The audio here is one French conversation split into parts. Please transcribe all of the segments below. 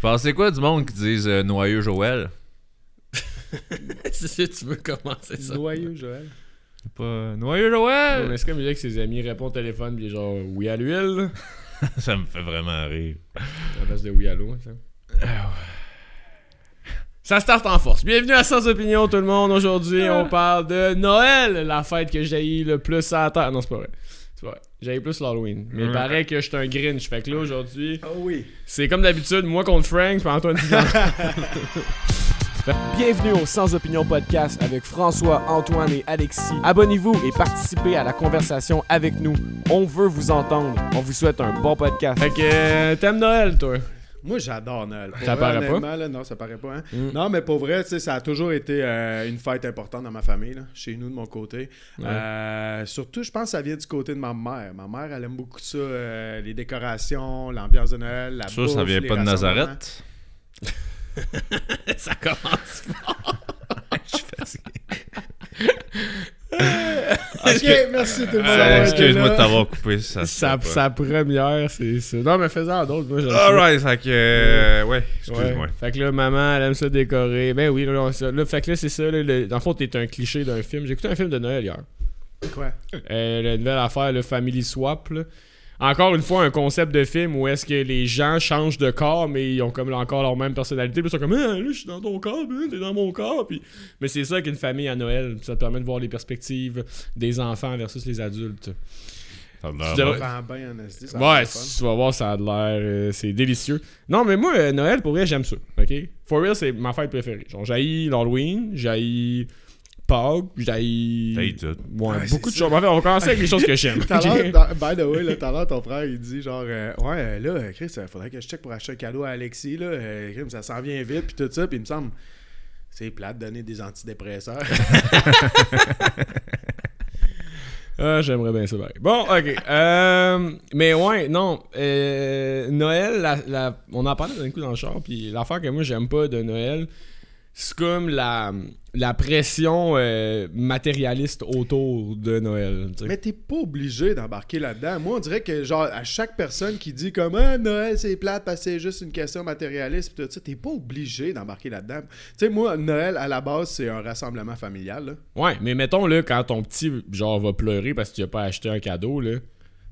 Pensez quoi du monde qui disent euh, Noyeux Joël? c'est ça, tu veux commencer ça. Noyeux, Joël. C'est pas euh, Noyeux Joël? mais c'est comme il dit que ses amis répondent au téléphone, puis genre oui à l'huile. Ça me fait vraiment rire. À la place de oui à l'eau, ça. Ça start en force. Bienvenue à Sans Opinion, tout le monde. Aujourd'hui, on parle de Noël, la fête que j'ai le plus à la terre. Non, c'est pas vrai. Vrai. J'ai plus l'Halloween. Mais il Ouais. paraît que je suis un Grinch. Fait que là, aujourd'hui, Oh oui. c'est comme d'habitude, moi contre Frank, puis Antoine. Bienvenue au Sans Opinion Podcast avec François, Antoine et Alexis. Abonnez-vous et participez à la conversation avec nous. On veut vous entendre. On vous souhaite un bon podcast. Fait que, euh, t'aimes Noël, toi? Moi, j'adore Noël. Pour Ça vrai, paraît pas? Là, non, ça paraît pas. Hein? Mm. Non, mais pour vrai, ça a toujours été euh, une fête importante dans ma famille, là, chez nous, de mon côté. Ouais. Euh, surtout, je pense que ça vient du côté de ma mère. Ma mère, elle aime beaucoup ça, euh, les décorations, l'ambiance de Noël, la Ça, ça bouffe, vient les pas de. Nazareth? Ça commence. Je suis fatigué. Ok, merci tout le monde. Euh, Excuse-moi de t'avoir coupé. Ça, Sa, sa première, c'est ça. Non, mais fais-en d'autres, moi, Alright, fait que. euh, ouais, Ouais. excuse-moi. Fait que là, maman, elle aime ça décorer. Ben oui, là, là, fait que là, c'est ça. Là, le- dans le fond, t'es un cliché d'un film. J'ai écouté un film de Noël hier. Quoi? Euh, la nouvelle affaire, le Family Swap. là. Encore une fois, un concept de film où est-ce que les gens changent de corps, mais ils ont comme encore leur même personnalité. Puis ils sont comme, là, je suis dans ton corps, puis, t'es dans mon corps. Puis... Mais c'est ça qu'une famille à Noël. Ça te permet de voir les perspectives des enfants versus les adultes. Ça a Tu l'air devrais- ça Ouais, tu vas voir, ça a de l'air. euh, c'est délicieux. Non, mais moi, euh, Noël, pour vrai, j'aime ça. OK? For real, c'est ma fête préférée. Genre, j'haïs l'Halloween, j'haïs T'haïs tout. Ouais, beaucoup de choses. En fait, on va commencer avec les choses que j'aime. Tout à OK? l'heure, dans- by the way, là, tout à l'heure, ton frère, il dit genre, euh, ouais, euh, là, euh, Chris, il faudrait que je check pour acheter un cadeau à Alexis, là. euh, Chris, ça s'en vient vite, puis tout ça, puis il me semble, c'est plate de donner des antidépresseurs. Ah, j'aimerais bien ça. pareil. Bon, ok. Euh, mais ouais, non. euh, Noël, la, la- on en parlait d'un coup dans le char, puis l'affaire que moi j'aime pas de Noël, c'est comme la, la pression euh, matérialiste autour de Noël. Mais t'es pas obligé d'embarquer là-dedans. Moi, on dirait que, genre, à chaque personne qui dit comme, ah, Noël, c'est plate parce que c'est juste une question matérialiste, tout ça, t'es pas obligé d'embarquer là-dedans. Tu sais, moi, Noël, à la base, c'est un rassemblement familial, là. Ouais, mais mettons là, quand ton petit genre va pleurer parce que tu as pas acheté un cadeau, là.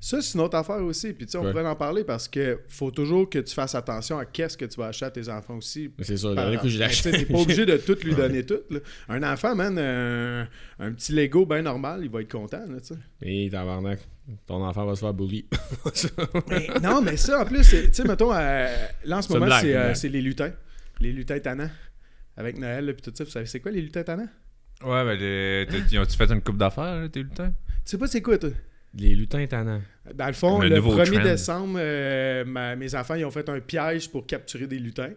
Ça, c'est une autre affaire aussi. Puis, tu sais, on Ouais. pourrait en parler parce que faut toujours que tu fasses attention à qu'est-ce que tu vas acheter à tes enfants aussi. Mais C'est ça, le Par- dernier coup, je l'ai Mais tu sais, acheté. T'es pas obligé de tout lui donner tout. là. Un enfant, man, un, un petit Lego bien normal, il va être content. Là, tu sais. Et tabarnak, ton enfant va se faire bully. Mais non, mais ça, en plus, tu sais, mettons, euh, là en ce moment, c'est euh, c'est les lutins. Les lutins tannants. Avec Noël, là, puis tout ça. Vous savez, c'est quoi les lutins tannants? Ouais, ben, les- t'as- ils ont-tu fait une coupe d'affaires, là, tes lutins? Tu sais pas c'est quoi, toi? Les lutins tannants. Dans le fond, le le, nouveau 1er trend. décembre, euh, ma- mes enfants ils ont fait un piège pour capturer des lutins.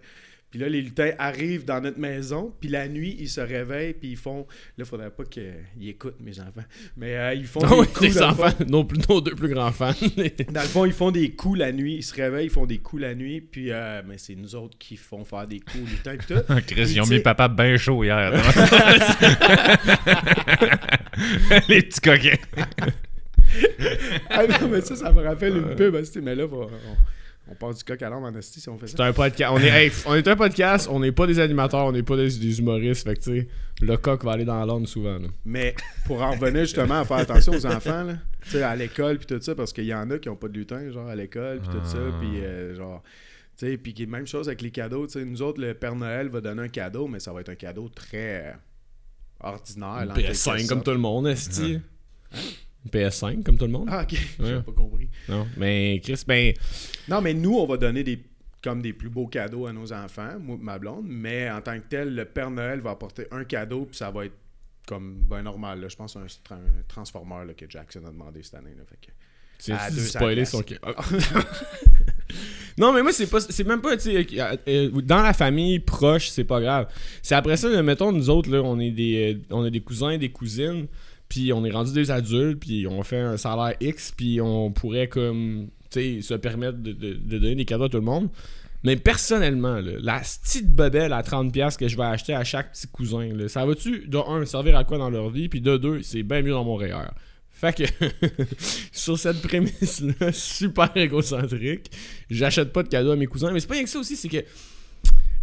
Puis là, les lutins arrivent dans notre maison, puis la nuit, ils se réveillent, puis ils font... Là, faudrait pas qu'ils écoutent, mes enfants. Mais euh, ils font Non, des coups, dans le enfants, fond. nos, plus- nos deux plus grands fans. Dans le fond, ils font des coups la nuit. Ils se réveillent, ils font des coups la nuit, puis euh, mais c'est nous autres qui font faire des coups aux lutins, puis tout. Chris, ils ont mis papa bien chaud hier. les petits coquins. ah non, mais ça, ça me rappelle une pub, mais là, on, on, part du coq à l'âme en esti si on fait ça. C'est un podcast. On est, hey, on est un podcast, on n'est pas des animateurs, on n'est pas des, des humoristes. Fait que, tu sais, le coq va aller dans l'ordre souvent. là. Mais pour en revenir justement à faire attention aux enfants, là, tu sais, à l'école puis tout ça, parce qu'il y en a qui ont pas de lutin, genre à l'école puis tout ça, Ah. puis euh, genre, tu sais, puis même chose avec les cadeaux, tu sais, nous autres, le Père Noël va donner un cadeau, mais ça va être un cadeau très ordinaire. là, en quelque PS5 comme tout le monde, esti. PS5 comme tout le monde. Ah, ok, j'ai pas compris. Non, mais Chris, ben. Non, mais nous, on va donner des comme des plus beaux cadeaux à nos enfants, moi ma blonde, mais en tant que tel, le Père Noël va apporter un cadeau, puis ça va être comme ben normal, là. je pense un, tra- un transformer là, que Jackson a demandé cette année. Là, fait que... Tu son. non, mais moi, c'est pas. C'est même pas, euh, euh, dans la famille proche, c'est pas grave. C'est après ça, mettons, nous autres, là, on est des, euh, on a des cousins, des cousines, puis on est rendu des adultes, puis on fait un salaire X, puis on pourrait, comme, se permettre de, donner des cadeaux à tout le monde. Mais personnellement, la petite bebelle à 30$ que je vais acheter à chaque petit cousin, ça va-tu, de un, servir à quoi dans leur vie, puis de deux, c'est bien mieux dans mon rayeur. Fait que, sur cette prémisse-là, super égocentrique, j'achète pas de cadeaux à mes cousins. Mais c'est pas rien que ça aussi, c'est que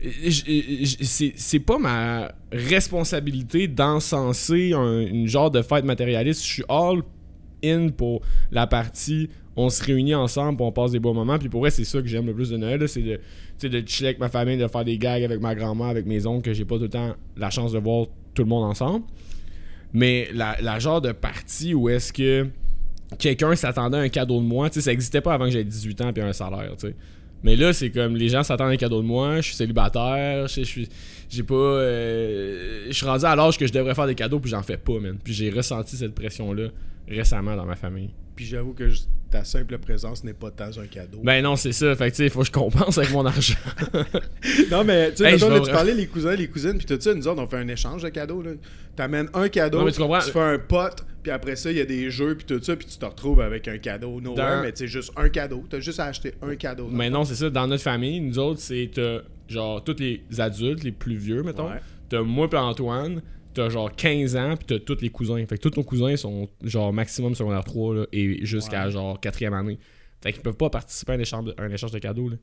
c'est pas ma responsabilité d'encenser un, une genre de fête matérialiste. Je suis all in pour la partie on se réunit ensemble on passe des bons moments. Puis pour vrai c'est ça que j'aime le plus de Noël c'est de de chiller avec ma famille de faire des gags avec ma grand-mère avec mes oncles que j'ai pas tout le temps la chance de voir tout le monde ensemble. Mais la, la genre de partie où est-ce que quelqu'un s'attendait à un cadeau de moi ça existait pas avant que j'aie 18 ans puis un salaire tu sais mais là, c'est comme les gens s'attendent à un cadeau de moi, je suis célibataire, je suis j'ai pas euh, je suis rendu à l'âge que je devrais faire des cadeaux puis j'en fais pas, man. Puis j'ai ressenti cette pression là récemment dans ma famille. Puis j'avoue que je- ta simple présence n'est pas tant un cadeau. Ben non, c'est ça. Fait que tu sais, il faut que je compense avec mon argent. non, mais tu sais, Hey, tu parlais les cousins, les cousines, puis tout ça, nous autres, on fait un échange de cadeaux. là. T'amènes un cadeau, Non, mais tu comprends- fais un pote, puis après ça, il y a des jeux, puis tout ça, puis tu te retrouves avec un cadeau Dans- mais tu sais, juste un cadeau. T'as juste à acheter un cadeau. Mais non, c'est ça. Dans notre famille, nous autres, c'est t'as genre tous les adultes, les plus vieux, mettons. Ouais. T'as moi pis Antoine, t'as genre 15 ans, puis t'as tous les cousins. Fait que tous nos cousins sont genre maximum secondaire 3 là, et jusqu'à Ouais. genre 4 année. Fait qu'ils peuvent pas participer à un échange de, un échange de cadeaux. Là.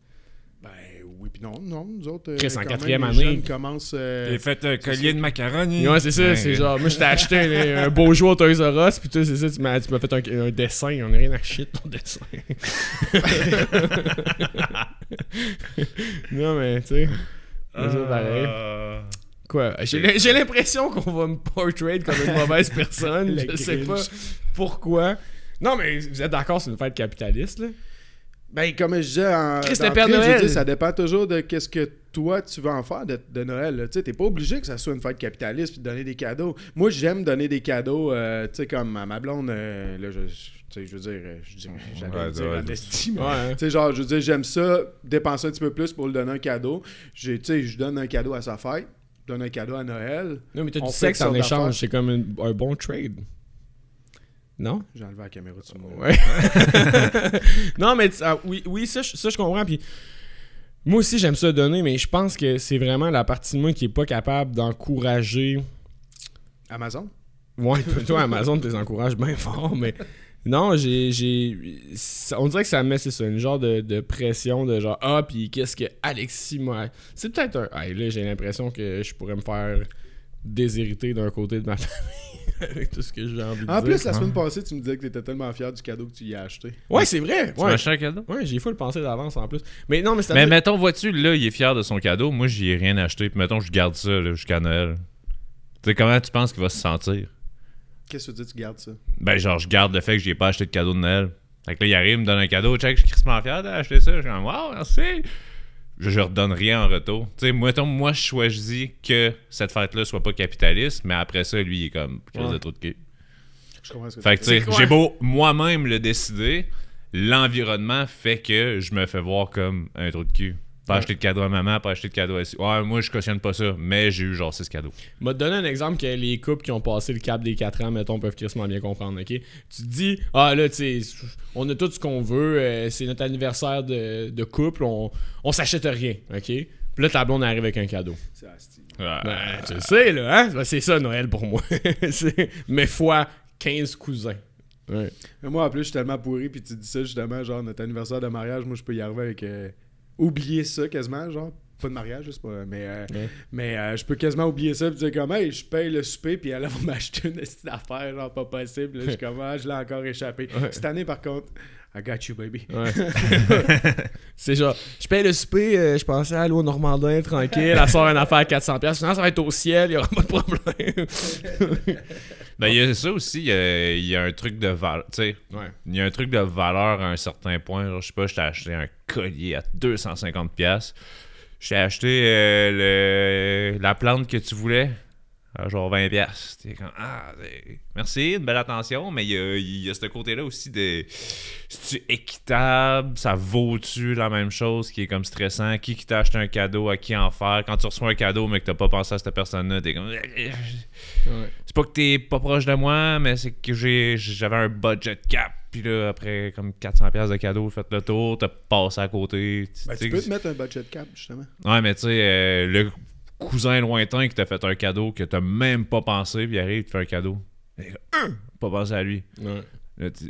Ben oui, puis non, non, nous autres. euh, Chris, en quatrième année. jeunes commencent. euh, J'ai fait un collier de macaroni. Ouais, c'est ça, Ouais. c'est genre, moi je t'ai acheté un, un beau jeu au Toys R Us, pis toi, c'est ça, tu m'as, tu m'as fait un, un dessin, on a rien à chier de ton dessin. non, mais tu sais. Euh, Quoi, j'ai, l'im- j'ai l'impression qu'on va me portrait comme une mauvaise personne, je sais pas pourquoi. Non, mais vous êtes d'accord, c'est une fête capitaliste, là? Ben, comme je disais, en, Christ, le Père Noël. ça dépend toujours de qu'est-ce que toi tu veux en faire de, de Noël. Tu t'es pas obligé que ça soit une fête capitaliste puis de donner des cadeaux. Moi, j'aime donner des cadeaux, euh, tu sais, comme à ma blonde, euh, là, je, je- tu sais, je veux dire, euh, je dis, j'allais Ouais, dire ouais, Ouais, hein. Tu sais, genre, je veux dire, j'aime ça, dépenser un petit peu plus pour lui donner un cadeau. Tu sais, je donne un cadeau à sa fête, donne un cadeau à Noël. Non, mais t'as du sexe en échange, c'est comme une- un bon trade. Non? J'ai enlevé la caméra de moi. Ouais. non, mais ah, oui, oui ça, je- ça, je comprends. Puis moi aussi, j'aime ça donner, mais je pense que c'est vraiment la partie de moi qui est pas capable d'encourager. Amazon? Ouais, toi, Amazon, tu les encourages bien fort, mais non, j'ai. j'ai On dirait que ça me met, c'est ça, une genre de, de pression de genre, ah, puis qu'est-ce que Alexis m'a. C'est peut-être un. Ah, là, j'ai l'impression que je pourrais me faire déshériter d'un côté de ma famille avec tout ce que j'ai envie de En dire. plus, la semaine passée, tu me disais que t'étais tellement fier du cadeau que tu y as acheté. Ouais, c'est vrai. Tu m'as Ouais, acheté un cadeau? ouais j'ai full pensé d'avance en plus. Mais non, mais c'est Mais mettons, vois-tu, là, il est fier de son cadeau. Moi, j'y ai rien acheté. Puis mettons, je garde ça là, jusqu'à Noël. Tu sais, comment tu penses qu'il va se sentir? Qu'est-ce que tu dis, tu gardes ça? Ben, genre, je garde le fait que j'ai pas acheté de cadeau de Noël. Fait que là, il arrive, il me donne un cadeau. Check, je suis crissement fier d'acheter ça. Je suis comme, wow, merci. Je, je redonne rien en retour. Tu sais, mettons, moi, je choisis que cette fête-là soit pas capitaliste, mais après ça, lui, il est comme, je Ouais. de trop de cul. Je comprends ce que Fait que, tu sais, j'ai beau moi-même le décider, l'environnement fait que je me fais voir comme un trou de cul. Pas Ouais. acheter de cadeau à maman, pas acheter de cadeau à... Ouais, moi, je cautionne pas ça, mais j'ai eu genre 6 cadeaux. Vais te donner un exemple que les couples qui ont passé le cap des 4 ans, mettons, peuvent crissement bien comprendre, ok? Tu te dis, ah là, tu sais, on a tout ce qu'on veut, euh, c'est notre anniversaire de, de couple, on, on s'achète rien, ok? Puis là, ta blonde arrive avec un cadeau. C'est asti. Ouais. Ben, tu le sais, là, hein? Ben, c'est ça, Noël, pour moi. Mais fois 15 cousins. Ouais. Mais moi, en plus, je suis tellement pourri, puis tu dis ça justement, genre, notre anniversaire de mariage, moi, je peux y arriver avec. euh, oublier ça quasiment, genre. Pas de mariage, je sais pas, mais, euh, Ouais. mais euh, je peux quasiment oublier ça, puis dire comme, hey, je paye le souper, puis elle va m'acheter une petite affaire, genre, pas possible. Là, je suis comme, ah, je l'ai encore échappé. Ouais. Cette année, par contre, I got you, baby. Ouais. c'est genre, je paye le souper, euh, je pensais aller au Normandin tranquille, elle sort une affaire à 400$, sinon ça va être au ciel, il y aura pas de problème. Ben, il y a ça aussi, il y a, il y a un truc de valeur, tu ouais. il y a un truc de valeur à un certain point. Genre, je sais pas, je t'ai acheté un collier à 250$. pièces. J'ai acheté euh, le- la plante que tu voulais, à genre 20$. piastres. T'es comme, ah, merci, une belle attention, mais il y a, il y a ce côté-là aussi de. C'est-tu équitable? Ça vaut-tu la même chose qui est comme stressant? Qui qui t'a acheté un cadeau À qui en faire? Quand tu reçois un cadeau, mais que t'as pas pensé à cette personne-là, t'es comme. Ouais. C'est pas que t'es pas proche de moi, mais c'est que j'ai j'avais un budget cap. Puis là, après comme 400$ piastres de cadeaux, faites le tour, t'as passé à côté. Ben, Tu peux te mettre un budget cap, justement. Ouais, mais tu sais, euh, le cousin lointain qui t'a fait un cadeau que t'as même pas pensé, puis il arrive, il te fait un cadeau. Et, euh, pas pensé à lui. Ouais. Là, tu-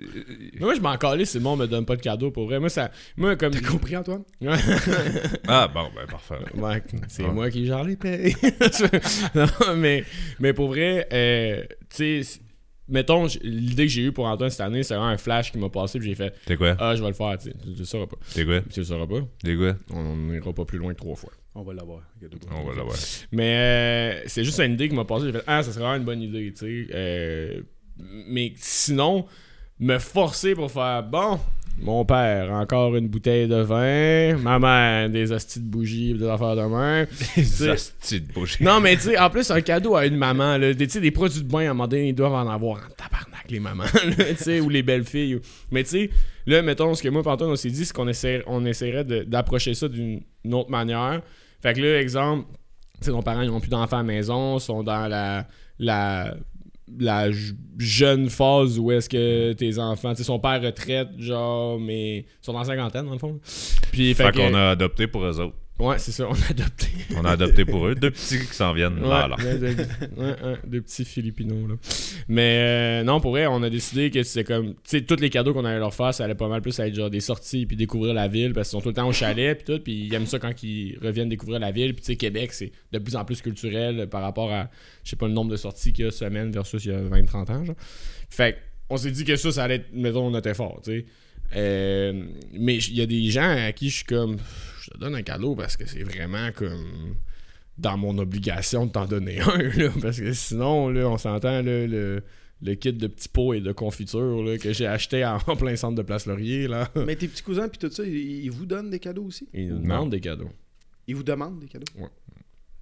Mais moi, je m'en calais si le monde me donne pas de cadeau pour vrai. Moi, ça. Moi, comme. T'as compris, Antoine? Ah, bon, ben, parfait. Ouais, c'est Ouais. moi qui gère les payes. non, mais, mais pour vrai, euh, tu sais, mettons, l'idée que j'ai eue pour Antoine cette année, c'est vraiment un flash qui m'a passé, puis j'ai fait T'es quoi? Ah, je vais le faire, tu sais. Tu le sauras pas. T'es quoi? Tu le sauras pas? T'es quoi? On n'ira pas plus loin que trois fois. On va l'avoir. On va l'avoir. Mais euh, c'est juste une idée qui m'a passé. J'ai fait Ah, ça serait vraiment une bonne idée, tu sais. Euh, mais sinon, me forcer pour faire Bon, mon père, encore une bouteille de vin. Ma mère, des hosties de bougies, des affaires de main. Des hosties de bougie. Non, mais tu sais, en plus, un cadeau à une maman, là, des, des produits de bain, à un moment donné, ils doivent en avoir en tabarnak, les mamans, tu sais, ou les belles filles. ou- Mais tu sais, là, mettons, ce que moi, Panton, on s'est dit, c'est qu'on essaie, on essaierait d'approcher ça d'une une autre manière. Fait que là, exemple, tu sais, nos parents, ils n'ont plus d'enfants à la maison, sont dans la. la la jeune phase où est-ce que tes enfants, tu sais, son père retraite, genre, mais ils sont dans la cinquantaine, dans le fond. Puis, fait, Fait qu'on a adopté pour eux autres. Ouais, c'est ça, on a adopté. On a adopté pour eux. Deux petits qui s'en viennent. Ouais, là, là. ouais, de, ouais, ouais, de petits Philippinos, là. Mais euh, non, pour vrai, on a décidé que c'est comme. Tu sais, tous les cadeaux qu'on allait leur faire, ça allait pas mal plus être genre des sorties puis découvrir la ville parce qu'ils sont tout le temps au chalet puis tout. Puis ils aiment ça quand ils reviennent découvrir la ville. Puis tu sais, Québec, c'est de plus en plus culturel par rapport à, je sais pas, le nombre de sorties qu'il y a semaine versus il y a 20-30 ans, genre. Fait on s'est dit que ça, ça allait être, mettons, notre effort, tu sais. Euh, mais il y a des gens à qui je suis comme. Je te donne un cadeau parce que c'est vraiment comme dans mon obligation de t'en donner un, là, parce que sinon, là, on s'entend, le, le kit de petits pots et de confiture là, que j'ai acheté en, en plein centre de Place Laurier, là, Mais tes petits cousins puis tout ça, ils, ils vous donnent des cadeaux aussi? ils nous Non. demandent des cadeaux. Ils vous demandent des cadeaux? Ouais.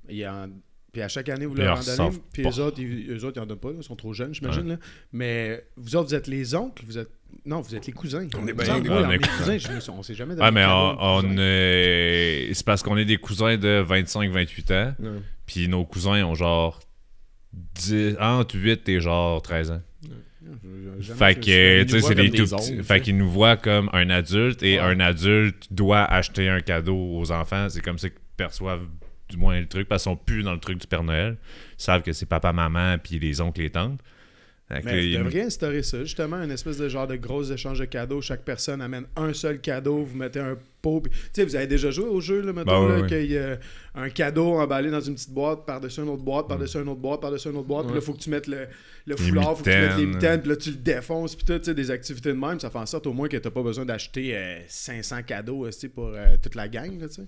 Il y a- Puis à chaque année, vous leur en donnez. Puis eux autres, ils, eux autres, ils en donnent pas. là. Ils sont trop jeunes, j'imagine. là. Mais vous autres, vous êtes les oncles. Vous êtes... Non, vous êtes les cousins. On est bien cousins. est mes cousins. je on s'est jamais donné Ouais, mais on, est- c'est parce qu'on est des cousins de 25-28 ans. Ouais. Puis nos cousins ont genre 10, entre 8 et genre 13 ans. Jamais Fait que, tu nous sais, voient c'est comme des des tout petits. Fait qu'ils nous voient comme un adulte et Ouais. un adulte doit acheter un cadeau aux enfants. C'est comme ça qu'ils perçoivent du moins le truc parce qu'ils sont plus dans le truc du Père Noël. Ils savent que c'est papa, maman, puis les oncles, les tantes. Mais devriez instaurer ça, justement, une espèce de genre de gros échange de cadeaux. Chaque personne amène un seul cadeau, vous mettez un pot. puis- Tu sais, vous avez déjà joué au jeu, là, mettons, Ben qu'il y a un cadeau emballé dans une petite boîte, par-dessus une autre boîte, par-dessus une autre boîte, par-dessus une autre boîte. Puis là, faut que tu mettes le, foulard, faut que tu mettes les mitaines. mitaines, puis là, tu le défonces, puis tout, tu sais, des activités de même. Ça fait en sorte au moins que tu pas besoin d'acheter euh, 500 cadeaux, euh, tu sais, pour euh, toute la gang, là, tu sais.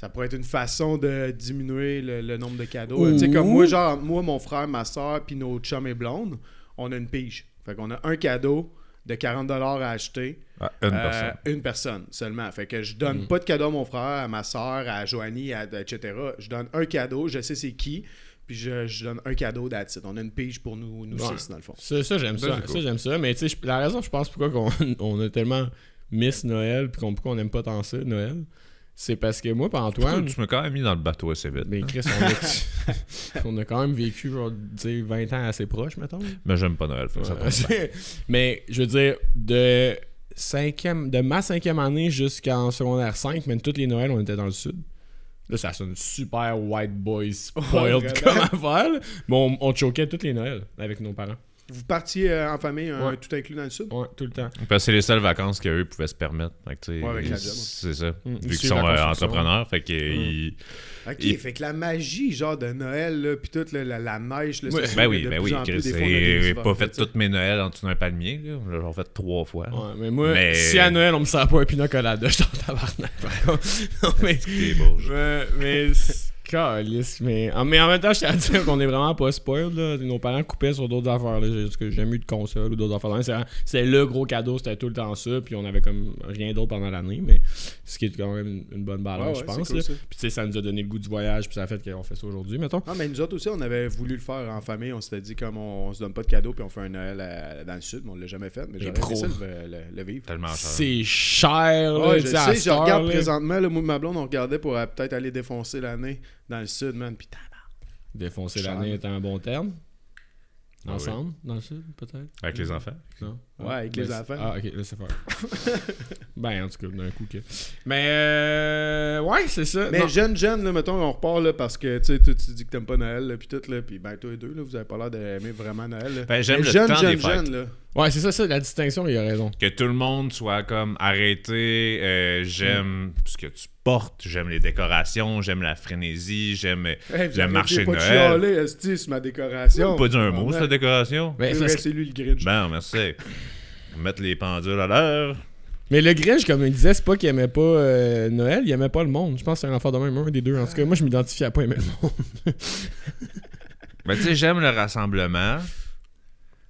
Ça pourrait être une façon de diminuer le, le nombre de cadeaux. Tu sais, comme moi, genre, moi, mon frère, ma soeur, puis nos chums et blondes, on a une pige. Fait qu'on a un cadeau de 40$ à acheter. Ah, une euh, personne. une personne seulement. Fait que je donne pas de cadeau à mon frère, à ma soeur, à Joanie, à- etc. Je donne un cadeau, je sais c'est qui, puis je, je donne un cadeau d'attitude. On a une pige pour nous, nous Ouais. six, dans le fond. Ça, ça, j'aime Ça, ça. c'est Ça, cool. j'aime ça. Mais tu sais, je- la raison, je pense, pourquoi qu'on on a tellement miss Noël, puis qu'on, pourquoi on aime pas tant ça, Noël, c'est parce que moi, pis Antoine. Tu m'as quand même mis dans le bateau assez vite. Mais hein? Chris, on a, on a quand même vécu genre, sais, 20 ans assez proches, mettons. Mais j'aime pas Noël. ça mais je veux dire, de, cinquième, de ma cinquième année jusqu'en secondaire 5, même toutes les Noëls, on était dans le sud. Là, ça sonne super white boy spoiled Ouais, comme affaire. Mais on, on choquait toutes les Noëls avec nos parents. Vous partiez euh, en famille, un- Ouais. tout inclus dans le sud? Ouais, tout le temps. Parce que c'est les seules vacances qu'eux pouvaient se permettre. Fait que, tu sais, Ouais, avec la job. C'est ça. Mm. Vu qu'ils Suivre sont la euh, construction. entrepreneurs, fait que ils- Ok, fait que la magie, genre de Noël, là, puis toute la, la- la neige, là, ça, Ben oui, ben oui. en plus, Chris, des fois, on a des J'ai pas fait tu sais. toutes mes Noëls en dessous d'un palmier. Là. Ai fait trois fois. Ouais, mais moi, Mais- si à Noël, on me sert pas un pina colada, je suis en tabarnak. par contre. non, mais. C'est beau. je- Ouais, mais. c'est- Calisse, mais, en, mais en même temps, je tiens à dire qu'on est vraiment pas spoiled. Là. Nos parents coupaient sur d'autres affaires. Là. J'ai- Parce que j'ai jamais eu de console ou d'autres affaires. C'est- le gros cadeau, c'était tout le temps ça. Puis on avait comme rien d'autre pendant l'année. Mais ce qui est quand même une, bonne balance, ouais, je pense. cool, là. Puis tu sais, ça nous a donné le goût du voyage. Puis ça a fait qu'on fait ça aujourd'hui, mettons. Ah, mais nous autres aussi, on avait voulu le faire en famille. On s'était dit, comme on, on se donne pas de cadeaux, puis on fait un Noël à- dans le sud, mais on l'a jamais fait. Mais j'aurais aimé ça le, le- le vivre. Tellement cher. C'est cher, là. Ouais, tu je sais, je regarde là. présentement, là, moi ma blonde, on regardait pour euh, peut-être aller défoncer l'année dans le sud, man. Puis. Défoncer l'année est un bon terme. Ah oui. Ensemble, dans le sud, peut-être? Avec les enfants. Non? Ouais, avec les Ben, enfants. Ah, ok, laissez faire. ben, en tout cas, d'un coup que. Mais, euh, ouais, c'est ça. Mais Non. jeune, jeune, là, mettons, on repart là, parce que tu sais, toi, tu dis que t'aimes pas Noël, là, puis tout, là, puis ben, toi et deux, là, vous avez pas l'air d'aimer vraiment Noël. Là. Ben, j'aime Mais le jeune, temps jeune, des fêtes. jeune, là. Ouais, c'est ça, ça, la distinction, il a raison. Que tout le monde soit comme arrêté. euh, j'aime ce que tu portes, j'aime les décorations, j'aime la frénésie, j'aime Hey, le marché de pas Noël. chialer, esti, sur ma décoration. Pas dire un mot, la décoration. Que- c'est lui le Grinch. Ben, merci. Mettre les pendules à l'heure. mais le Grinch, comme il disait, c'est pas qu'il aimait pas euh, Noël, il aimait pas le monde. Je pense que c'est un enfant de même, un des deux. En tout cas, moi, je m'identifiais à pas aimer le monde. Ben, tu sais, j'aime le rassemblement.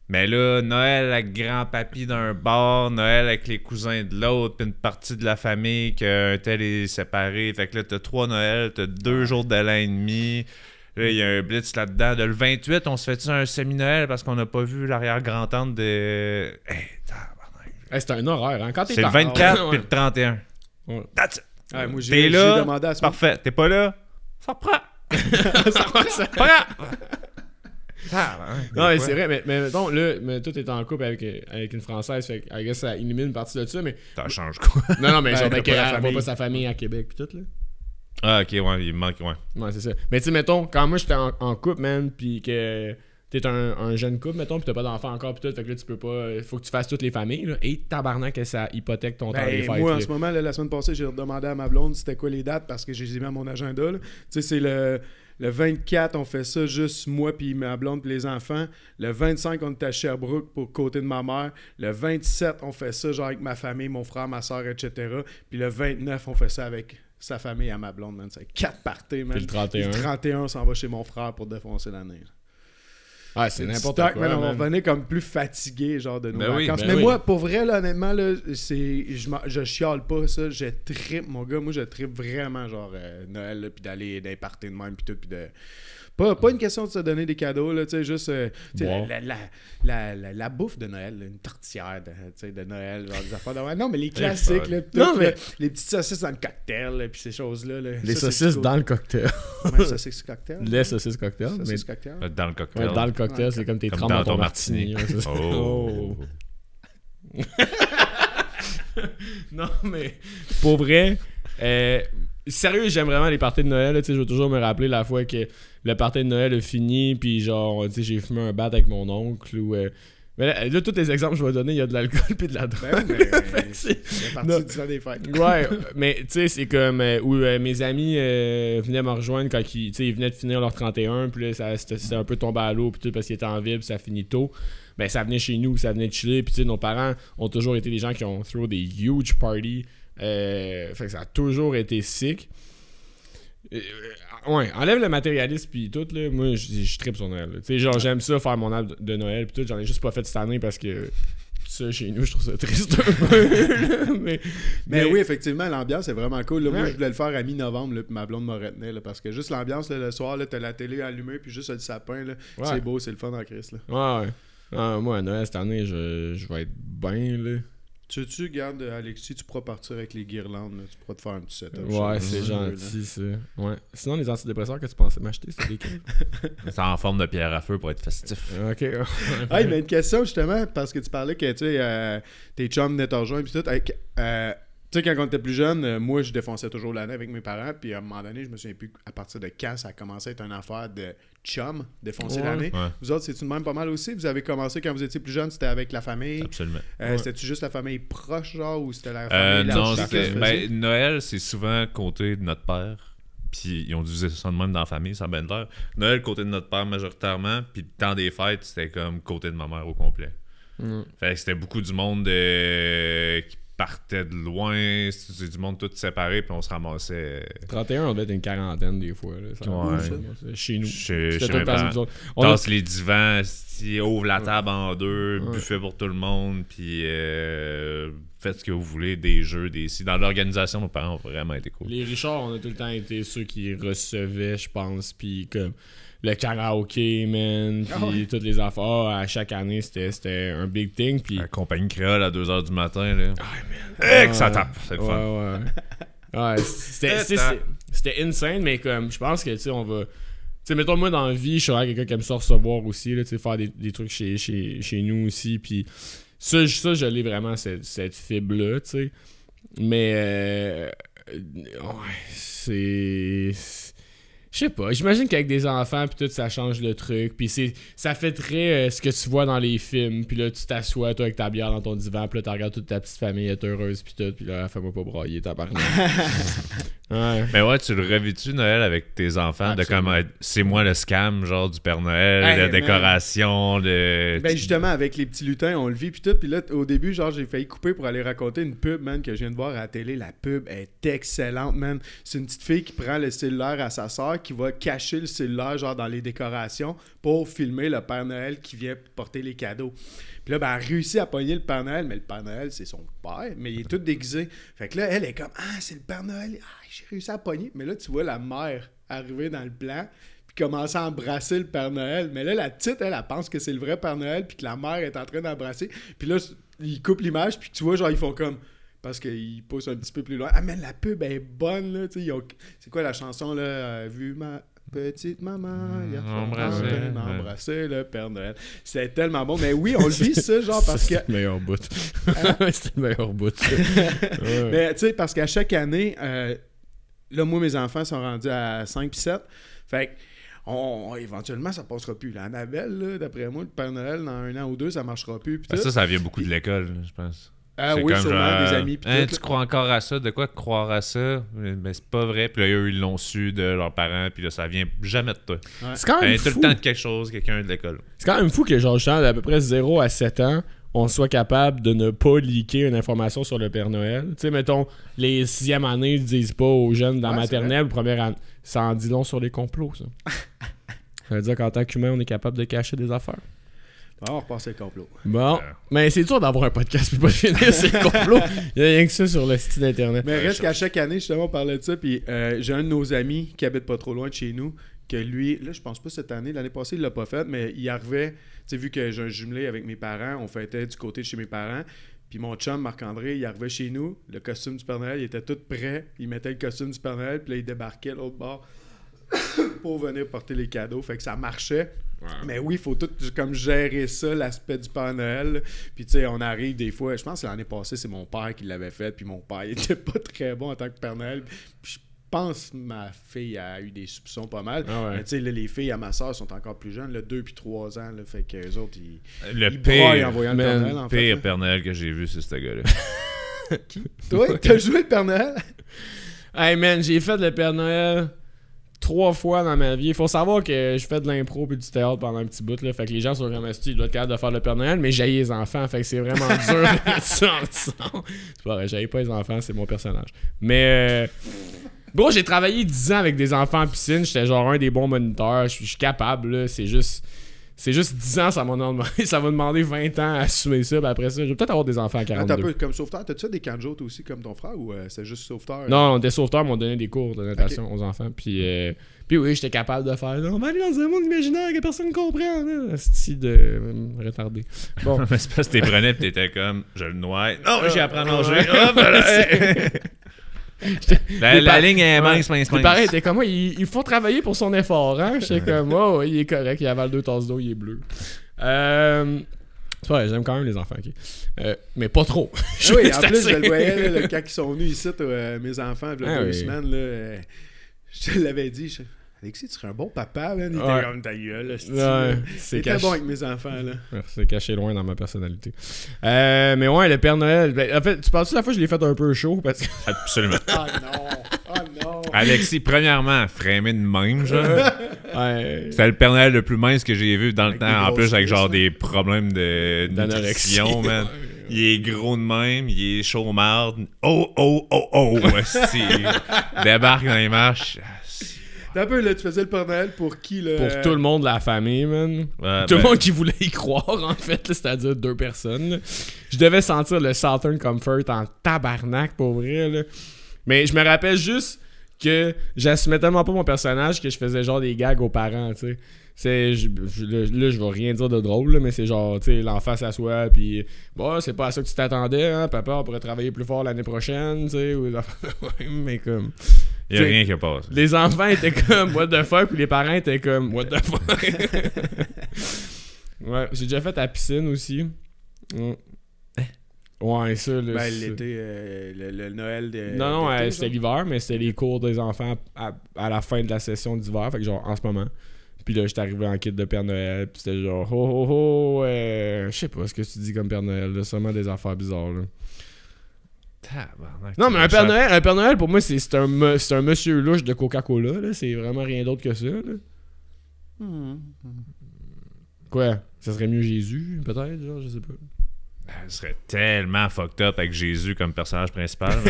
Mais là, Noël avec grand-papy d'un bord, Noël avec les cousins de l'autre, puis une partie de la famille qu'un tel est séparé. Fait que là, t'as trois Noëls, t'as deux jours de l'an et demi. Là, il y a un blitz là-dedans. De le 28, on se fait un semi-Noël parce qu'on n'a pas vu l'arrière-grand-tante de. Hey, c'est un horreur, hein. Quand t'es C'est le en- 24 Ouais. puis le 31. Ouais. That's it. Ouais, moi, j'ai T'es là, demandé à ce Parfait. T'es pas là? Ça reprend. Ça va, ça- Pas. Non, mais c'est vrai, mais, mais mettons, là, mais toi, t'es en couple avec, avec une Française, fait que, I guess, ça élimine une partie de ça, mais. Ça change quoi? Non, non, mais Ben, genre, ben, pas qu'elle voit famille. pas sa famille à Québec, pis tout, là. Ah, ok, ouais, il me manque, ouais. Ouais, c'est ça. Mais tu sais, mettons, quand moi j'étais en, en couple, man, pis que t'es un, un jeune couple, mettons, pis t'as pas d'enfant encore, pis tout, fait que là, tu peux pas. euh, Faut que tu fasses toutes les familles, là. Et tabarnak, que ça hypothèque ton temps des Ben, fêtes. moi, en ce moment, là, la semaine passée, j'ai demandé à ma blonde c'était quoi les dates parce que j'ai mis à mon agenda. là. Tu sais, c'est le, le 24, on fait ça juste moi puis ma blonde puis les enfants. Le 25, on est à Sherbrooke pour côté de ma mère. Le 27, on fait ça genre avec ma famille, mon frère, ma soeur, etc. Puis le 29, on fait ça avec sa famille à ma blonde, man. C'est quatre parties, man. Puis le 31. Puis le 31, on s'en va chez mon frère pour défoncer l'année. Ah, c'est n'importe quoi. man, on revenir comme plus fatigué genre de nos Ben oui, ben mais oui. moi, pour vrai, là, honnêtement, là, c'est, je, je chiale pas ça. Je tripe, mon gars. Moi, je tripe vraiment, genre, euh, Noël, là, puis d'aller parties de même, puis tout, puis de... Pas, pas une question de se donner des cadeaux, là, tu sais, juste... euh, la, la, la, la, la bouffe de Noël, là, une tortillère de, de Noël, genre des affaires de... ouais, Non, mais les classiques, là, tout, Non, mais- là, les petites saucisses dans le cocktail, puis ces choses-là. là. Les Ça, saucisses dans le cocktail. Ouais, saucisses cocktail. Les saucisses cocktail. Mais cocktail. Dans le cocktail. ouais, dans le cocktail, c'est comme tes trempes dans ton martini. ouais. Oh. Non, mais pour vrai, euh, sérieux, j'aime vraiment les parties de Noël. là, tu sais, je veux toujours me rappeler la fois que le party de Noël a fini, puis genre, tu sais, j'ai fumé un bat avec mon oncle. Ou, euh, mais là, là, tous les exemples que je vais donner, il y a de l'alcool puis de la drogue. Ben mais c'est- parti du temps des fêtes. ouais, mais tu sais, c'est comme euh, où euh, mes amis euh, venaient me rejoindre quand ils, ils venaient de finir leur 31, puis là, ça- c'était un peu tombé à l'eau, puis tout, parce qu'ils étaient en ville, puis ça finit tôt. Ben, ça venait chez nous, ça venait de chiller, puis tu sais, nos parents ont toujours été des gens qui ont throw des huge parties. Euh, fait que ça a toujours été sick. Euh, ouais, enlève le matérialisme puis tout là, moi je tripe sur Noël. Tu sais genre j'aime ça faire mon arbre de Noël puis tout, j'en ai juste pas fait cette année parce que ça chez nous je trouve ça triste mais, Mais oui, effectivement, l'ambiance est vraiment cool. là. Moi, je voulais le faire à mi-novembre, là, puis ma blonde me retenait, là, parce que juste l'ambiance, là, le soir, là, t'as la télé allumée, puis juste le sapin, là, Ouais. c'est beau, c'est le fun en Christ. Là. Ouais, ouais. Ah, moi, à Noël, cette année, je, je vais être bien, Tu veux-tu, garde, Alexis, tu pourras partir avec les guirlandes, là, tu pourras te faire un petit setup. Ouais, c'est tu gentil, ça. Ouais. Sinon, les antidépresseurs que tu pensais? M'acheter, c'était lesquels? C'est en forme de pierre à feu pour être festif. ok. Ah, mais une question justement, parce que tu parlais que tu sais, euh, tes chums venaient te rejoindre, puis tout. avec, euh, tu sais, quand on était plus jeune, euh, moi, je défonçais toujours l'année avec mes parents, puis à un moment donné, je me souviens plus à partir de quand ça a commencé à être une affaire de chum, défoncer Ouais. l'année. Ouais, Vous autres, c'est-tu de même pas mal aussi? Vous avez commencé quand vous étiez plus jeune, c'était avec la famille? absolument. Euh, Ouais. C'était-tu juste la famille proche, genre, ou c'était la Euh, famille non, large? c'était. Ben? Noël, c'est souvent côté de notre père. Puis ils ont divisé ça de même dans la famille, ça a bien de l'air. Noël, côté de notre père majoritairement. Puis le temps des fêtes, c'était comme côté de ma mère au complet. Mm. Fait que c'était beaucoup du monde euh, qui partait de loin. C'est du monde tout séparé. Puis on se ramassait 31, on devait être une quarantaine des fois. Là. Ça Ouais. ça, c'est Chez nous. chez, mes parents. On a- Tasse les divans, ouvre la table en deux, Ouais. buffet pour tout le monde, puis euh, faites ce que vous voulez, des jeux, des si. Dans l'organisation, nos parents ont vraiment été cool. Les Richards, on a tout le temps été ceux qui recevaient, je pense, puis comme le karaoké, man, puis Ah ouais. toutes les affaires. Ah, à chaque année, c'était c'était un big thing, puis... La compagnie créole à 2h du matin, là. Ah, Eh, que ça tape, c'est le ouais, fun. Ouais, ouais. C'était- insane, mais comme, je pense que, tu sais, on va... Tu sais, mettons, moi, dans la vie, je serais quelqu'un qui aime ça recevoir aussi, là, tu sais, faire des, des trucs chez, chez, chez nous aussi, puis Ça, je- ça, je l'ai vraiment, cette, cette fibre-là, tu sais. Mais, euh, euh, ouais, c'est. Je sais pas, j'imagine qu'avec des enfants, puis tout, ça change le truc. Puis c'est, ça fait très euh, ce que tu vois dans les films. Puis là, tu t'assois, toi, avec ta bière dans ton divan. Puis là, tu regardes toute ta petite famille être heureuse, puis tout. Puis là, fais-moi pas broyer, tabarnak. ouais. Mais ouais, tu le revis-tu Noël avec tes enfants de comme euh, c'est moi le scam, genre du Père Noël, Hey, la man. décoration, le. Ben justement, avec les petits lutins, on le vit, puis tout. Puis là, au début, genre, j'ai failli couper pour aller raconter une pub, man, que je viens de voir à la télé. La pub est excellente, man. C'est une petite fille qui prend le cellulaire à sa soeur, qui va cacher le cellulaire, genre, dans les décorations, pour filmer le Père Noël qui vient porter les cadeaux. Puis là, ben, elle réussit à pogner le Père Noël, mais le Père Noël, c'est son père, mais il est tout déguisé. Fait que là, elle est comme, ah, c'est le Père Noël. Ah, j'ai réussi à pogner. Mais là, tu vois la mère arriver dans le plan puis commencer à embrasser le Père Noël. Mais là, la petite, elle, elle pense que c'est le vrai Père Noël, puis que la mère est en train d'embrasser. Puis là, ils coupent l'image, puis tu vois, genre, ils font comme. Parce qu'ils poussent un petit peu plus loin. Ah, mais la pub est bonne, là. tu sais, ils ont- C'est quoi la chanson, là euh, Vu ma petite maman, soir, embrasser, ouais. embrasser le Père Noël. C'est tellement bon. Mais oui, on le vit, ça, genre, parce que. C'était le meilleur bout. C'était le meilleur bout. Ouais. Mais tu sais, parce qu'à chaque année, euh, là, moi, mes enfants sont rendus à 5 puis 7. Fait que, on, éventuellement, ça passera plus. La Annabelle, là, d'après moi, le Père Noël, dans un an ou deux, ça marchera plus. Ben, tout. ça, ça vient beaucoup de l'école, je pense. Ah oui, comme sûrement, genre, des amis. Hein, tout, tu crois encore à ça? De quoi croire à ça? Mais c'est pas vrai. Puis là, eux, ils l'ont su de leurs parents. Puis là, ça vient jamais de toi. C'est quand même Hein, tout fou. le temps de quelque chose, quelqu'un de l'école. C'est quand même fou que, genre, justement, d'à peu près 0 à 7 ans, on soit capable de ne pas leaker une information sur le Père Noël. Tu sais, mettons, les sixième années ne disent pas aux jeunes dans Ouais, maternelle ou première année. Ça en dit long sur les complots, ça. ça veut dire qu'en tant qu'humain, on est capable de cacher des affaires. On repasse le complot. Bon, Euh. mais c'est dur d'avoir un podcast puis pas de finir ces complots. Il y a rien que ça sur le site internet. Mais reste qu'à chaque année, justement, on parlait de ça. Puis euh, j'ai un de nos amis qui habite pas trop loin de chez nous. Que lui, là, je pense pas cette année, l'année passée, il l'a pas fait, mais il arrivait, tu sais, vu que j'ai un jumelé avec mes parents, on fêtait du côté de chez mes parents. Puis mon chum, Marc-André, il arrivait chez nous, le costume du Père Noël, il était tout prêt. Il mettait le costume du Père Noël, puis là, il débarquait à l'autre bord pour venir porter les cadeaux. Fait que ça marchait. Mais oui, il faut tout comme gérer ça, l'aspect du Père Noël. Puis tu sais, on arrive des fois, je pense que l'année passée, c'est mon père qui l'avait fait, puis mon père il était pas très bon en tant que Père Noël. Puis je pense que ma fille a eu des soupçons pas mal. Ah ouais. Mais tu sais, les filles à ma soeur sont encore plus jeunes, là, 2 puis 3 ans, là, fait que les autres, ils, Le ils pire, en voyant le Père Noël, en fait. pire là. Père Noël que j'ai vu, c'est ce gars-là. Toi, t'as joué le Père Noël? Hey man, j'ai fait le Père Noël trois fois dans ma vie. Il faut savoir que je fais de l'impro puis du théâtre pendant un petit bout. Là. Fait que les gens sont comme Asti, il doit être capable de faire le Père Noël, mais j'ai les enfants. Fait que c'est vraiment dur de mettre ça ensemble. C'est pas vrai, j'aille pas les enfants, c'est mon personnage. Mais. euh, Gros, j'ai travaillé 10 ans avec des enfants en piscine. J'étais genre un des bons moniteurs. Je suis- je suis capable, là. C'est juste. C'est juste 10 ans, ça m'a demandé, ça va demander 20 ans à assumer ça. Puis après ça, je vais peut-être avoir des enfants à Attends 42. un peu, comme sauveteur, t'as-tu fait des canjos toi aussi comme ton frère ou euh, c'est juste sauveteur? Non, on était sauveteurs, mais on donnait des cours de natation aux enfants. Puis, euh, puis oui, j'étais capable de faire. On va aller dans un monde imaginaire que personne ne comprend. là. Style de euh, retardé. Bon. Mais c'est parce que t'es prenais pis t'étais comme, je le noie. Non, j'ai appris à nager. Ouais. Hop. la, Les la par- ligne est mince, mince, mince. pareil, t'es comme moi, il, il faut travailler pour son effort. Hein? J'étais comme, oh, il est correct, il avale deux tasses d'eau, il est bleu. Euh, c'est vrai, j'aime quand même les enfants, ok. Euh, mais pas trop. Ah oui, en plus, assez- je le voyais là, quand ils sont venus ici, euh, mes enfants, il y a Ah deux oui. semaines, là, euh, je te l'avais dit. je- Alexis, tu serais un bon papa, man. Il Ouais. était comme ta gueule, là, Ouais, c'est caché. bon avec mes enfants, là. C'est caché loin dans ma personnalité. Euh, mais ouais, le Père Noël. ben, en fait, tu penses que la fois je l'ai fait un peu chaud parce que. Absolument. Oh non! Oh non! Alexis, premièrement, frémé de même, genre. Ouais. C'était le Père Noël le plus mince que j'ai vu dans le Avec temps. En plus, avec genre des problèmes de nutrition, man. Il est gros de même, il est chaud marde. Oh, oh, oh, oh. Débarque dans les marches. T'as un peu, là, tu faisais le Père Noël pour qui, là? Pour tout le monde de la famille, man. Ouais, Tout le ben, monde qui voulait y croire, en fait, c'est-à-dire deux personnes. là. Je devais sentir le Southern Comfort en tabarnak, pour vrai. Là. Mais je me rappelle juste que j'assumais tellement pas mon personnage que je faisais genre des gags aux parents, tu sais. C'est, je- je- là, je vais rien dire de drôle, là, mais c'est genre, tu sais, l'enfant s'assoit, puis bon, c'est pas à ça que tu t'attendais, hein, papa, on pourrait travailler plus fort l'année prochaine, tu sais, ou mais comme. Il y a rien qui passe. Les enfants étaient comme what the fuck, puis les parents étaient comme what the fuck. ouais, j'ai déjà fait à la piscine aussi. Mm. Ouais, ça, là. Ben, c'est- l'été, euh, le, le Noël de. Non, non, euh, c'était l'hiver, mais c'était les cours des enfants à, à la fin de la session d'hiver. Fait que genre, en ce moment. Puis là, j'étais arrivé en kit de Père Noël. Puis c'était genre, oh oh oh, euh, je sais pas ce que tu dis comme Père Noël. là, Seulement des affaires bizarres, là. Tabarnak, Non, mais un Père. Noël, un Père Noël, pour moi, c'est un, me- un monsieur louche de Coca-Cola, là. C'est vraiment rien d'autre que ça, là. Hmm. Quoi? Ça serait mieux Jésus, peut-être, genre, je sais pas. Ben, Ce serait tellement fucked up avec Jésus comme personnage principal.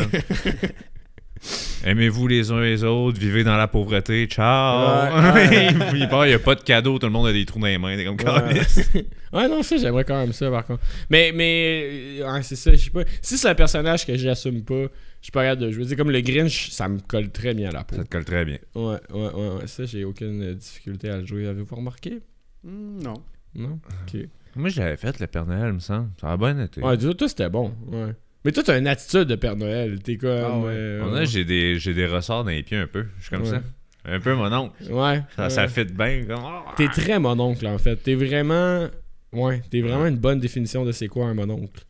Aimez-vous les uns les autres, vivez dans la pauvreté, ciao! Ouais, il part, il n'y a pas de cadeau, tout le monde a des trous dans les mains, t'es comme Ouais. ouais, non, ça, j'aimerais quand même ça, par contre. Mais, mais, euh, ouais, c'est ça, je sais pas. Si c'est un personnage que j'assume pas, je suis pas capable de jouer. C'est comme le Grinch, ça me colle très bien à la peau. Ça te colle très bien. Ouais, ouais, ouais, ouais, ça, j'ai aucune euh, difficulté à le jouer. Avez-vous remarqué? Hmm, non. Non? Ok. Moi, je l'avais fait, le Père Noël, me semble. Ça a bien été. Ouais, toi, c'était bon. Ouais. Mais toi, t'as une attitude de Père Noël. T'es comme. Ah ouais. euh, j'ai des, j'ai des ressorts dans les pieds un peu. Je suis comme Ouais. ça. Un peu mon oncle. Ouais. Ça, ouais. ça fit bien. Comme... ah! T'es très mononcle, en fait. T'es vraiment. Ouais, t'es vraiment une bonne définition de c'est quoi un mononcle.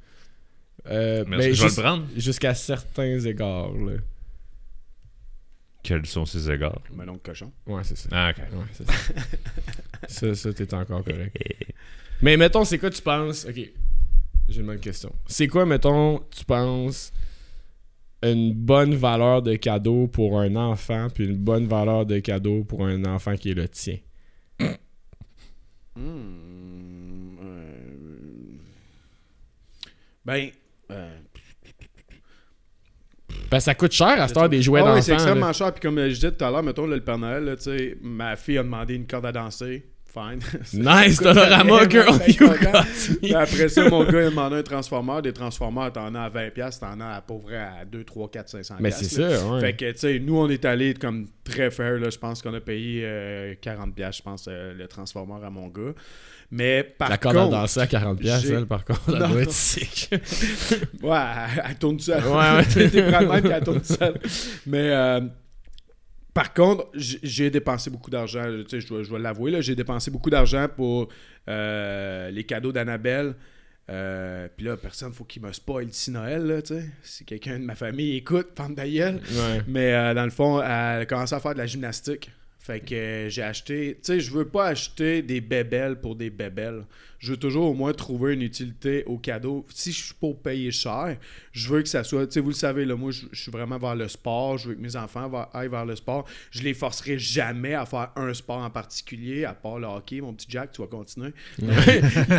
Euh, mais je vais le prendre. Jusqu'à certains égards, là. Quels sont ses égards? Non, cochon. Ouais, c'est ça. Ah, ok. Ouais, c'est ça. ça, ça, t'es encore correct. Mais mettons, c'est quoi tu penses? Ok. J'ai une bonne question. C'est quoi, mettons, tu penses une bonne valeur de cadeau pour un enfant, puis une bonne valeur de cadeau pour un enfant qui est le tien? Hmm, euh, Ben. euh, que ça coûte cher à cette heure des jouets ah d'enfants. c'est extrêmement là. cher. Puis comme je disais tout à l'heure, mettons là, le Père Noël, là, tu sais, ma fille a demandé une corde à danser. Fine. Nice, Dolorama, girl, you got me. après ça, mon gars, il a demandé un transformeur. Des transformeurs, t'en as à 20$, t'en as à pauvre à 2, 3, 4, 500$. Mais c'est ça, ouais. Fait que, tu sais, nous, on est allé comme très fair, là. Je pense qu'on a payé euh, 40$, je pense, euh, le transformeur à mon gars. Mais par La corde à contre. danser à 40$, piastres, j'ai- elle, par contre, elle Non, doit être sick. Ouais, elle, elle tourne seule. Ouais, ouais. T'es même, puis elle tourne seule. Mais euh, par contre, j'ai dépensé beaucoup d'argent. Tu sais, je dois, je dois l'avouer, j'ai dépensé beaucoup d'argent pour euh, les cadeaux d'Annabelle. Euh, puis là, personne, faut qu'il me spoil si Noël, là, tu sais. Si quelqu'un de ma famille écoute, pente d'ailleurs. Ouais. Mais euh, dans le fond, elle a commencé à faire de la gymnastique. Fait que euh, j'ai acheté. Tu sais, je veux pas acheter des bébelles pour des bébelles. Je veux toujours au moins trouver une utilité au cadeau. Si je suis pour payer cher, je veux que ça soit. Tu sais, vous le savez, là, moi, je, je suis vraiment vers le sport. Je veux que mes enfants aillent vers le sport. Je les forcerai jamais à faire un sport en particulier, à part le hockey. Mon petit Jack, tu vas continuer. il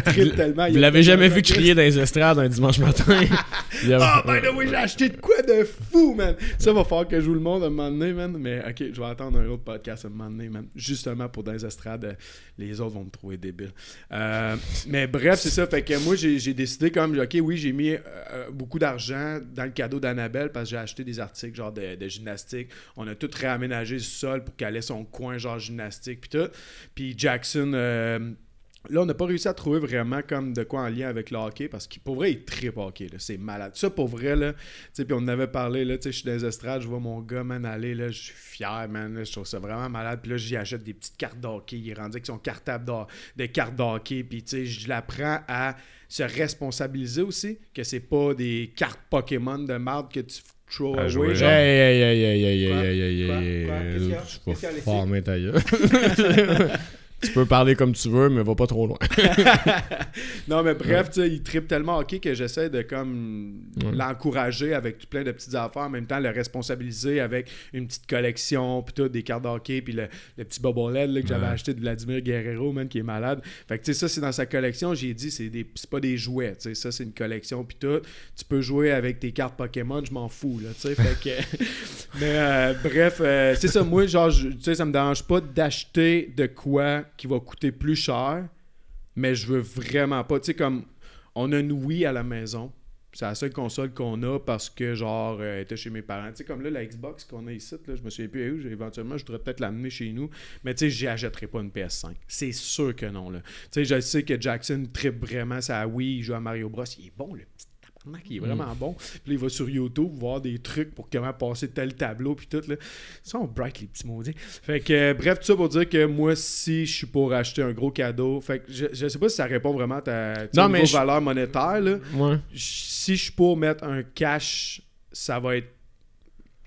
tripe tellement. il Vous l'avez jamais vu crier dans les estrades un dimanche matin? Il ah, ben là, oui, j'ai acheté de quoi de fou, man. Ça va falloir que je joue le monde à un moment donné, man. Mais ok, je vais attendre un autre podcast à un moment donné, man. Justement pour dans les estrades, euh, les autres vont me trouver débile. Euh, mais bref, c'est ça. Fait que moi, j'ai décidé comme, ok, oui, j'ai mis euh, euh, beaucoup d'argent dans le cadeau d'Annabelle parce que j'ai acheté des articles genre de, de gymnastique. On a tout réaménagé le sol pour qu'elle ait son coin genre gymnastique puis tout. Puis Jackson. euh, Là, on n'a pas réussi à trouver vraiment comme de quoi en lien avec le hockey parce que pour vrai, il tripe hockey. C'est malade. Ça, pour vrai, là, tu sais, puis on en avait parlé, là, tu sais, je suis dans les estrades, je vois mon gars, man, aller, là, je suis fier, man, là, je trouve ça vraiment malade. Puis là, j'y achète des petites cartes de hockey. Il est rendu avec son cartable de, de cartes de hockey. Puis, tu sais, je l'apprends à se responsabiliser aussi, que c'est pas des cartes Pokémon de marde que tu throw À away, jouer, genre. Hey, hey, hey, hey, hey, hey, hey, hey, Quoi? Qu'est-ce qu'il y a? Tu Qu'est-ce qu'il y a, Tu peux parler comme tu veux, mais va pas trop loin. non, mais bref, tu sais, il tripe tellement hockey que j'essaie de comme Ouais. l'encourager avec plein de petites affaires, en même temps le responsabiliser avec une petite collection, puis tout, des cartes de hockey, puis le, le petit là, que j'avais Ouais. acheté de Vladimir Guerrero, man, qui est malade. Fait que tu sais, ça, c'est dans sa collection. J'ai dit, c'est des c'est pas des jouets, tu sais, ça, c'est une collection, puis tout. Tu peux jouer avec tes cartes Pokémon, je m'en fous, là, tu sais. Fait que. mais euh, bref, euh, c'est ça, moi, genre, tu sais, ça me dérange pas d'acheter de quoi qui va coûter plus cher, mais je veux vraiment pas. Tu sais, comme on a une Wii à la maison. C'est la seule console qu'on a parce que, genre, euh, elle était chez mes parents. Tu sais, comme là, la Xbox qu'on a ici, là, je me souviens plus où. Éventuellement, je voudrais peut-être l'amener chez nous. Mais tu sais, j'y achèterai pas une PS5. C'est sûr que non, là. Tu sais, je sais que Jackson tripe vraiment sa Wii, il joue à Mario Bros. Il est bon, le petit tabarnak, il est vraiment bon. Puis là, il va sur YouTube voir des trucs pour comment passer tel tableau, puis tout. Là. Ils sont bright, les petits maudits. Fait que, euh, bref, tout ça pour dire que moi, si je suis pour acheter un gros cadeau, fait que je, je sais pas si ça répond vraiment à ta Non, mais valeur monétaire, là. Ouais. Si je suis pour mettre un cash, ça va être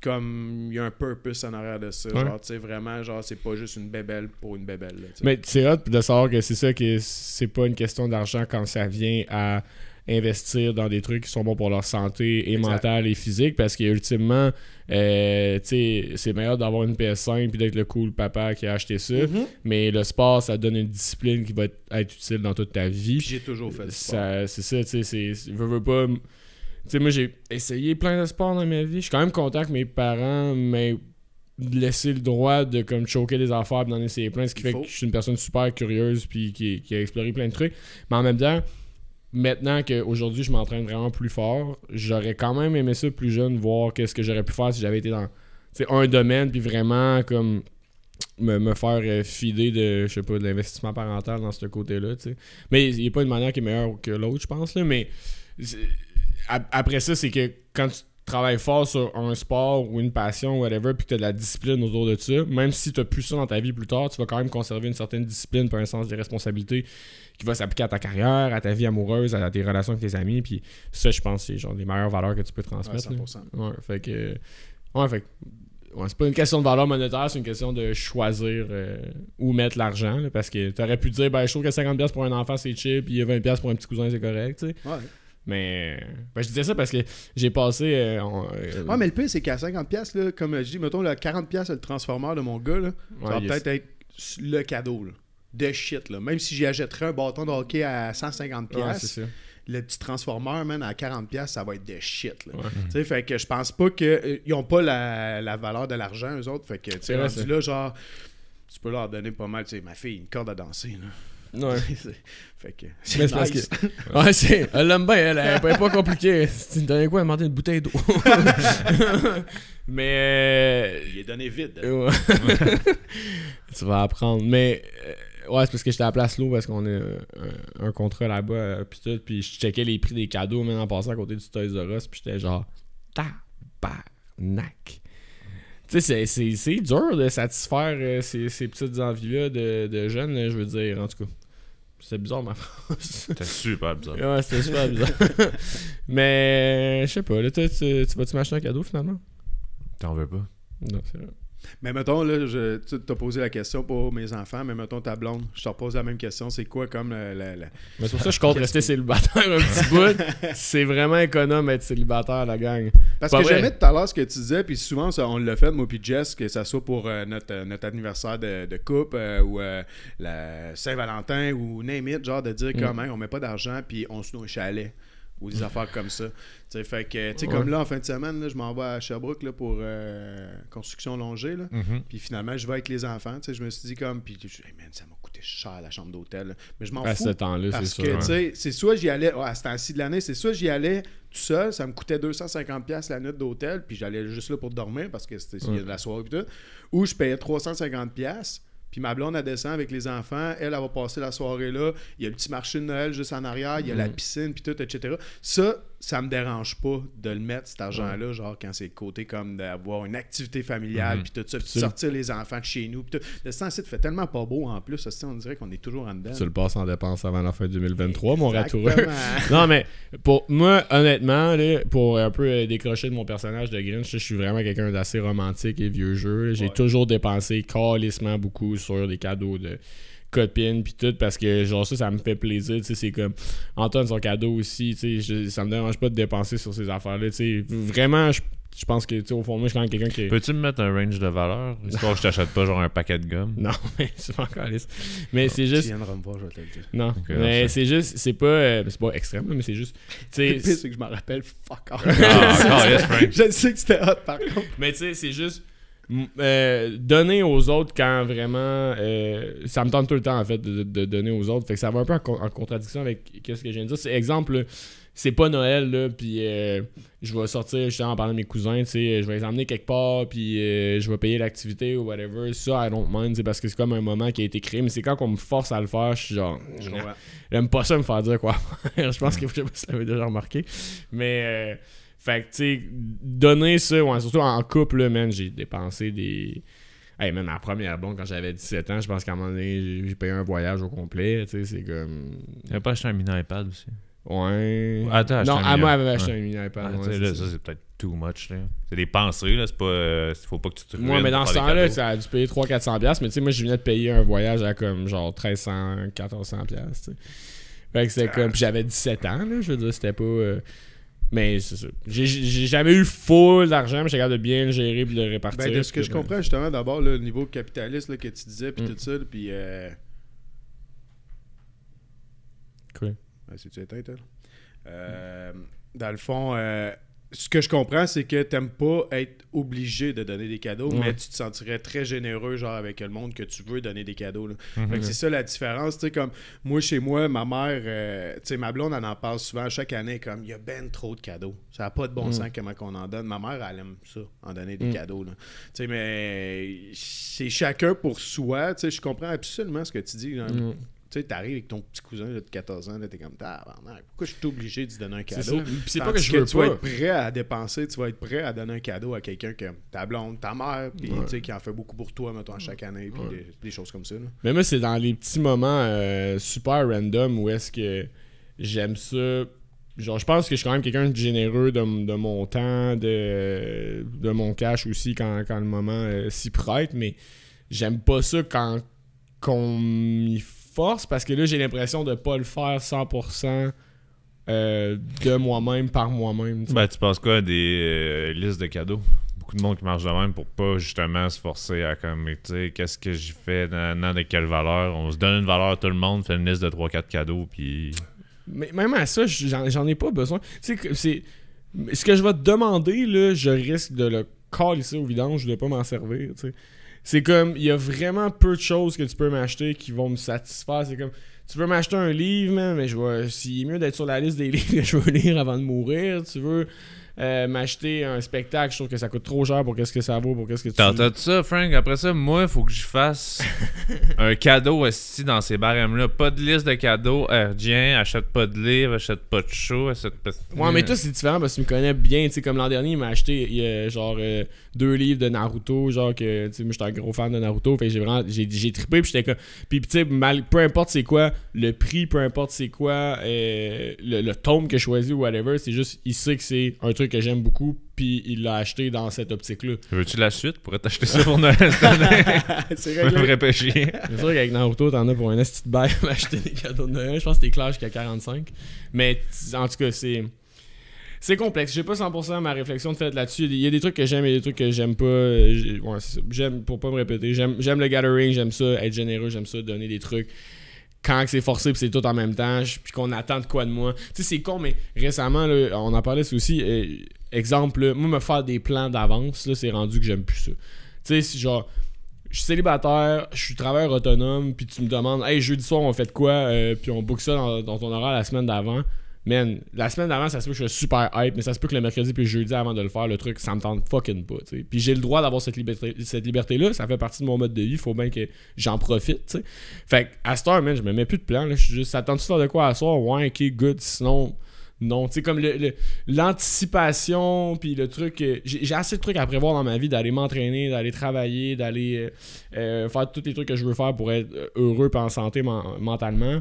comme il y a un purpose en arrière de ça. Ouais. Genre, tu sais, vraiment, genre, c'est pas juste une bébelle pour une bébelle. là. Mais c'est hot de savoir que c'est ça que c'est pas une question d'argent quand ça vient à investir dans des trucs qui sont bons pour leur santé et Exact. mentale et physique parce que ultimement euh, tu sais, c'est meilleur d'avoir une PS5 puis d'être le cool papa qui a acheté ça Mhm. mais le sport ça donne une discipline qui va être, être utile dans toute ta vie j'ai toujours fait ça. c'est ça, tu sais, c'est- veux, pas. Tu sais, moi, j'ai essayé plein de sports dans ma vie. Je suis quand même content que mes parents m'aient laissé le droit de comme choquer des affaires et d'en essayer plein, ce qui Il fait faut. que je suis une personne super curieuse puis qui, qui a exploré plein de trucs. Mais en même temps, maintenant qu'aujourd'hui, je m'entraîne vraiment plus fort, j'aurais quand même aimé ça plus jeune, voir qu'est-ce que j'aurais pu faire si j'avais été dans un domaine puis vraiment comme me, me faire euh, filer de, je sais pas, de l'investissement parental dans ce côté-là. Mais il n'y a pas une manière qui est meilleure que l'autre, je pense, là, mais après ça, c'est que quand tu travailles fort sur un sport ou une passion, whatever, puis que tu as de la discipline autour de ça, même si tu plus ça dans ta vie plus tard, tu vas quand même conserver une certaine discipline, puis un sens des responsabilités qui va s'appliquer à ta carrière, à ta vie amoureuse, à tes relations avec tes amis, puis ça, je pense, c'est genre les meilleures valeurs que tu peux Ouais, transmettre. là. 100%. Ouais, fait que. Ouais, fait. Ouais, c'est pas une question de valeur monétaire, c'est une question de choisir euh, où mettre l'argent. parce que t'aurais pu dire, ben, je trouve que 50$ pour un enfant, c'est cheap, puis 20$ pour un petit cousin, c'est correct, tu sais. Ouais. Mais. Ben, je disais ça parce que j'ai passé. euh, on- euh, Ouais, mais le pire, c'est qu'à 50$, là, comme je dis, mettons, le 40$, le transformeur de mon gars, là, ça va ouais, peut-être être le cadeau. Là. De shit, là. Même si j'y achèterais un bâton de hockey à 150$, Ouais, c'est ça. le petit transformeur, man, à 40$, ça va être de shit. Là. Ouais. Tu sais, fait que je pense pas qu'ils n'ont pas la, la valeur de l'argent, eux autres. Fait que, tu sais, là, genre, tu peux leur donner pas mal. Tu sais, ma fille, une corde à danser, là. Ouais. C'est- fait que, Mais c'est c'est parce nice. Ouais, c'est. Elle l'aime bien, elle. Elle est pas compliquée. Tu donné quoi? Elle m'a demandé une bouteille d'eau. mais. Il est donné vide. euh, ouais. tu vas apprendre. Mais. euh, Ouais, c'est parce que j'étais à Place L'eau parce qu'on a un, un contrat là-bas, euh, puis tout, puis je checkais les prix des cadeaux, même en passant à côté du Toys R Us, puis j'étais genre, tabarnak. Tu sais, c'est- dur de satisfaire euh, ces, ces petites envies-là de, de jeunes, là, je veux dire, en tout cas. C'est bizarre, ma phrase. C'était super bizarre. Ouais, c'était super bizarre. Mais, je sais pas, là, tu, tu vas-tu m'acheter un cadeau finalement? T'en veux pas? Non, c'est vrai. Mais mettons, là, tu t'as posé la question pour mes enfants, mais mettons ta blonde, je te repose la même question. C'est quoi comme la, la- la- Mais c'est pour ça que je compte rester célibataire un petit bout. C'est vraiment économe être célibataire, la gang. Parce Pas que j'aimais tout à l'heure ce que tu disais, puis souvent, ça, on l'a fait, moi puis Jess, que ça soit pour euh, notre, euh, notre anniversaire de, de couple euh, ou euh, la Saint-Valentin ou name it, genre de dire Mm. comment on met pas d'argent, puis on se un chalet ou des affaires comme ça. Tu sais, fait que, Ouais. comme là, en fin de semaine, là, je m'en vais à Sherbrooke là, pour euh, construction longée, là. Mhm. Puis finalement, je vais avec les enfants. Je me suis dit comme. Puis, je- hey, man, ça m'a coûté cher la chambre d'hôtel. Mais je m'en À fous. ce temps-là, c'est Parce que, ouais. sais, c'est soit j'y allais, à ce temps-ci de l'année, c'est soit j'y allais tout seul, ça me coûtait 250$ la nuit d'hôtel, puis j'allais juste là pour dormir parce que c'était il y a Ouais. de la soirée et tout. Ou je payais 350$, puis ma blonde, elle descend avec les enfants, elle, elle va passer la soirée là, il y a le petit marché de Noël juste en arrière, il y a la Mhm. piscine, puis tout, etc. Ça, ça me dérange pas de le mettre, cet argent-là, genre quand c'est le côté comme d'avoir une activité familiale, Mhm. puis tout ça, puis sortir les enfants de chez nous, puis tout. Le site fait tellement pas beau en plus, on dirait qu'on est toujours en dedans. Tu le passes en dépense avant la fin 2023, mon ratoureux. Non, mais pour moi, honnêtement, là, pour un peu euh, décrocher de mon personnage de Grinch, je suis vraiment quelqu'un d'assez romantique et vieux jeu. J'ai Ouais. toujours dépensé calissement beaucoup sur des cadeaux de copines puis tout parce que genre ça ça me fait plaisir tu sais c'est comme Antoine son cadeau aussi tu sais ça me dérange pas de dépenser sur ces affaires là tu sais vraiment je, je pense que tu sais au fond moi je suis quand même quelqu'un qui Peux-tu me mettre un range de valeur? Histoire que je t'achète pas genre un paquet de gomme? non mais c'est pas encore lisse. mais c'est Tu juste viendras me voir, je vais te le dire. non mais c'est juste c'est pas euh, c'est pas extrême là, mais c'est juste tu sais c'est que je m'en rappelle fuck off. Ah, encore, yes, Frank. je sais que c'était hot par contre. Mais tu sais, c'est juste euh, donner aux autres quand vraiment euh, ça me tente tout le temps en fait de, de donner aux autres. Fait que ça va un peu en, con- en contradiction avec ce que je viens de dire. C'est exemple, c'est pas Noël, là, puis euh, je vais sortir, justement, en parlant de mes cousins, tu sais, je vais les emmener quelque part, puis je vais payer l'activité ou whatever. Ça, I don't mind, c'est parce que c'est comme un moment qui a été créé, mais c'est quand on me force à le faire, je suis genre, j'aime pas ça me faire dire quoi faire. je pense que je sais pas si vous l'avez déjà remarqué. Mais, euh, fait que, tu sais, donner ça, ouais, surtout en couple, là, man, j'ai dépensé des. Hey, même ma première blonde, quand j'avais 17 ans, je pense qu'à un moment donné, j'ai- payé un voyage au complet, tu sais, c'est comme. T'avais pas acheté un mini iPad aussi? Ouais. Attends, non, acheté un à moi, avait acheté un mini iPad. Ah, ouais, c'est là, ça. c'est peut-être too much. là. C'est des pensées, là. C'est pas. euh, faut pas que tu te Moi, mais dans ce temps-là, ça a dû payer 300-400$, piastres, mais tu sais, moi, je venais de payer un voyage à comme genre 1300, 1400$, piastres, tu sais. Fait que c'était comme. Puis j'avais 17 ans, là, je veux dire, c'était pas. euh, Mais c'est ça. J'ai- J'ai jamais eu full d'argent, mais j'étais capable de bien le gérer puis de le répartir. Ben, de ce que puis je de- comprends, justement, d'abord, là, le niveau capitaliste là, que tu disais, puis Mm. tout ça, puis. Euh... Quoi? Ben, C'est-tu éteint, elle? Euh, dans le fond, euh, ce que je comprends, c'est que t'aimes pas être obligé de donner des cadeaux, Ouais. mais tu te sentirais très généreux, genre, avec le monde que tu veux donner des cadeaux. Mhm. Fait que c'est ça la différence. Tu sais, comme moi, chez moi, ma mère, euh, tu sais, ma blonde, elle en parle souvent chaque année, comme il y a ben trop de cadeaux. Ça n'a pas de bon Mm. sens comment qu'on en donne. Ma mère, elle aime ça, en donner des Mm. cadeaux. Tu sais, mais c'est chacun pour soi. Tu sais, je comprends absolument ce que tu dis. Tu sais, t'arrives avec ton petit cousin là, de 14 ans, là, t'es comme, tabarnak, pourquoi je suis obligé de lui donner un cadeau? c'est pas que je veux tu vas être prêt à dépenser, tu vas être prêt à donner un cadeau à quelqu'un comme ta blonde, ta mère, puis Ouais. tu sais, qui en fait beaucoup pour toi, mettons, à chaque année, puis Ouais. des, des choses comme ça. là. Mais moi, c'est dans les petits moments euh, super random où est-ce que j'aime ça. Genre, je pense que je suis quand même quelqu'un de généreux de, de mon temps, de, de mon cash aussi quand, quand le moment euh, s'y prête, mais j'aime pas ça quand qu'on m'y force parce que là, j'ai l'impression de pas le faire 100% euh, de moi-même par moi-même. tu. Ben, tu penses quoi des euh, listes de cadeaux? Beaucoup de monde qui marche de même pour pas justement se forcer à comme, tu sais, qu'est-ce que j'ai fait, nan, nan, de quelle valeur? On se donne une valeur à tout le monde, fait une liste de 3-4 cadeaux, puis. Mais même à ça, j'en ai pas besoin. Tu sais, que c'est. Ce que je vais te demander, là, je risque de le calisser au vidange, de pas m'en servir, tu sais. C'est comme, il y a vraiment peu de choses que tu peux m'acheter qui vont me satisfaire. C'est comme, tu veux m'acheter un livre, man, mais je vais, s'il est mieux d'être sur la liste des livres que je veux lire avant de mourir. Tu veux euh, m'acheter un spectacle, je trouve que ça coûte trop cher pour qu'est-ce que ça vaut, pour qu'est-ce que tu... T'entends ça, Frank? Après ça, moi, il faut que je fasse un cadeau aussi dans ces barèmes-là. Pas de liste de cadeaux. Erdien, achète pas de livres, achète pas de show, achète pas de... Ouais, mais toi, c'est différent parce que tu me connais bien. Tu sais, comme l'an dernier, il m'a acheté il y a, genre euh, deux livres de Naruto. Genre que, tu sais, moi, j'étais un gros fan de Naruto. Fait que j'ai vraiment, j'ai, j'ai trippé. Puis j'étais comme. Puis, tu sais, mal- peu importe c'est quoi, le prix, peu importe c'est quoi, euh, le, le tome que je choisis ou whatever, c'est juste, il sait que c'est un truc que j'aime beaucoup. Puis il l'a acheté dans cette optique-là. Veux-tu la suite? Pour t'acheter ça pour Noël cette année? c'est réglé. vrai péché. C'est sûr qu'avec Naruto, t'en as pour un esti de bail à acheter des cadeaux de Noël. Je pense que t'es clair jusqu'à 45. Mais en tout cas, c'est. C'est complexe. J'ai pas 100% ma réflexion de fait là-dessus. Il y a des trucs que j'aime et des trucs que j'aime pas. J'aime, pour pas me répéter, j'aime, j'aime le gathering, j'aime ça, être généreux, j'aime ça, donner des trucs. Quand c'est forcé puis c'est tout en même temps, puis qu'on attend de quoi de moi. Tu sais, c'est con, mais récemment, là, on en parlait aussi. euh, exemple, moi, me faire des plans d'avance, là, c'est rendu que j'aime plus ça. Tu sais, si genre je suis célibataire, je suis travailleur autonome, puis tu me demandes, hey, jeudi soir, on fait quoi, euh, puis on book ça dans, dans ton horaire la semaine d'avant. Man, la semaine d'avant, ça se peut que je sois super hype, mais ça se peut que le mercredi puis le jeudi avant de le faire, le truc, ça me tente fucking pas. Puis j'ai le droit d'avoir cette liberté cette liberté-là, ça fait partie de mon mode de vie, faut bien que j'en profite, tu sais. Fait à cette heure, man, je me mets plus de plan, je suis juste, de faire de quoi à soir? Ouais, ok, good, sinon, non, tu sais, comme le- le- l'anticipation, puis le truc. euh, J'ai assez de trucs à prévoir dans ma vie d'aller m'entraîner, d'aller travailler, d'aller euh, euh, faire tous les trucs que je veux faire pour être heureux et en santé men- mentalement.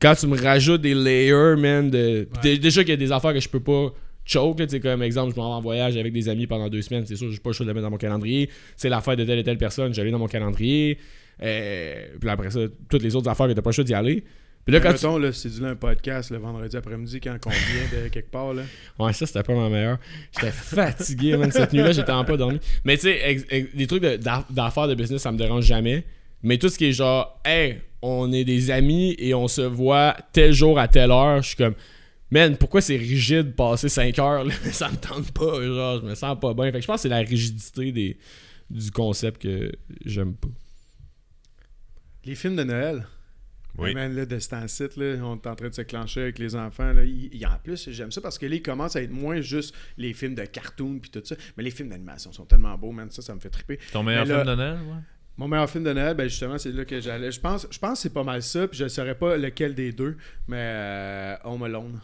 Quand tu me rajoutes des layers, man, de. dé- Déjà qu'il y a des affaires que je peux pas choke, tu sais, comme exemple, je m'en vais en voyage avec des amis pendant deux semaines, c'est sûr, j'ai pas le choix de le mettre dans mon calendrier. C'est l'affaire de telle et telle personne, j'allais dans mon calendrier. Euh, puis après ça, toutes les autres affaires que t'as pas le choix d'y aller. Puis là, Mais quand tu- là, c'est du un podcast le vendredi après-midi quand on vient de quelque part. Là. Ouais, ça, c'était pas ma meilleure. J'étais fatigué, man. Cette nuit-là, j'étais en pas dormi. Mais tu sais, des trucs de- d'a- d'affaires de business, ça me dérange jamais. Mais tout ce qui est genre, hey, on est des amis et on se voit tel jour à telle heure, je suis comme, man, pourquoi c'est rigide passer 5 heures, là? Ça me tente pas, genre, je me sens pas bien. Fait que je pense que c'est la rigidité des, du concept que j'aime pas. Les films de Noël. Oui. Man, là, de ce temps-ci, là, on est en train de se clencher avec les enfants. Là. Il- il- en plus, j'aime ça parce que là, ils commencent à être moins juste les films de cartoon puis tout ça. Mais les films d'animation sont tellement beaux, man. Ça, ça me fait triper. Ton meilleur là- film de Noël, ouais? Mon meilleur film de Noël, ben justement, c'est là que j'allais. Je pense, je pense que c'est pas mal ça, puis je ne saurais pas lequel des deux, mais euh, Home Alone.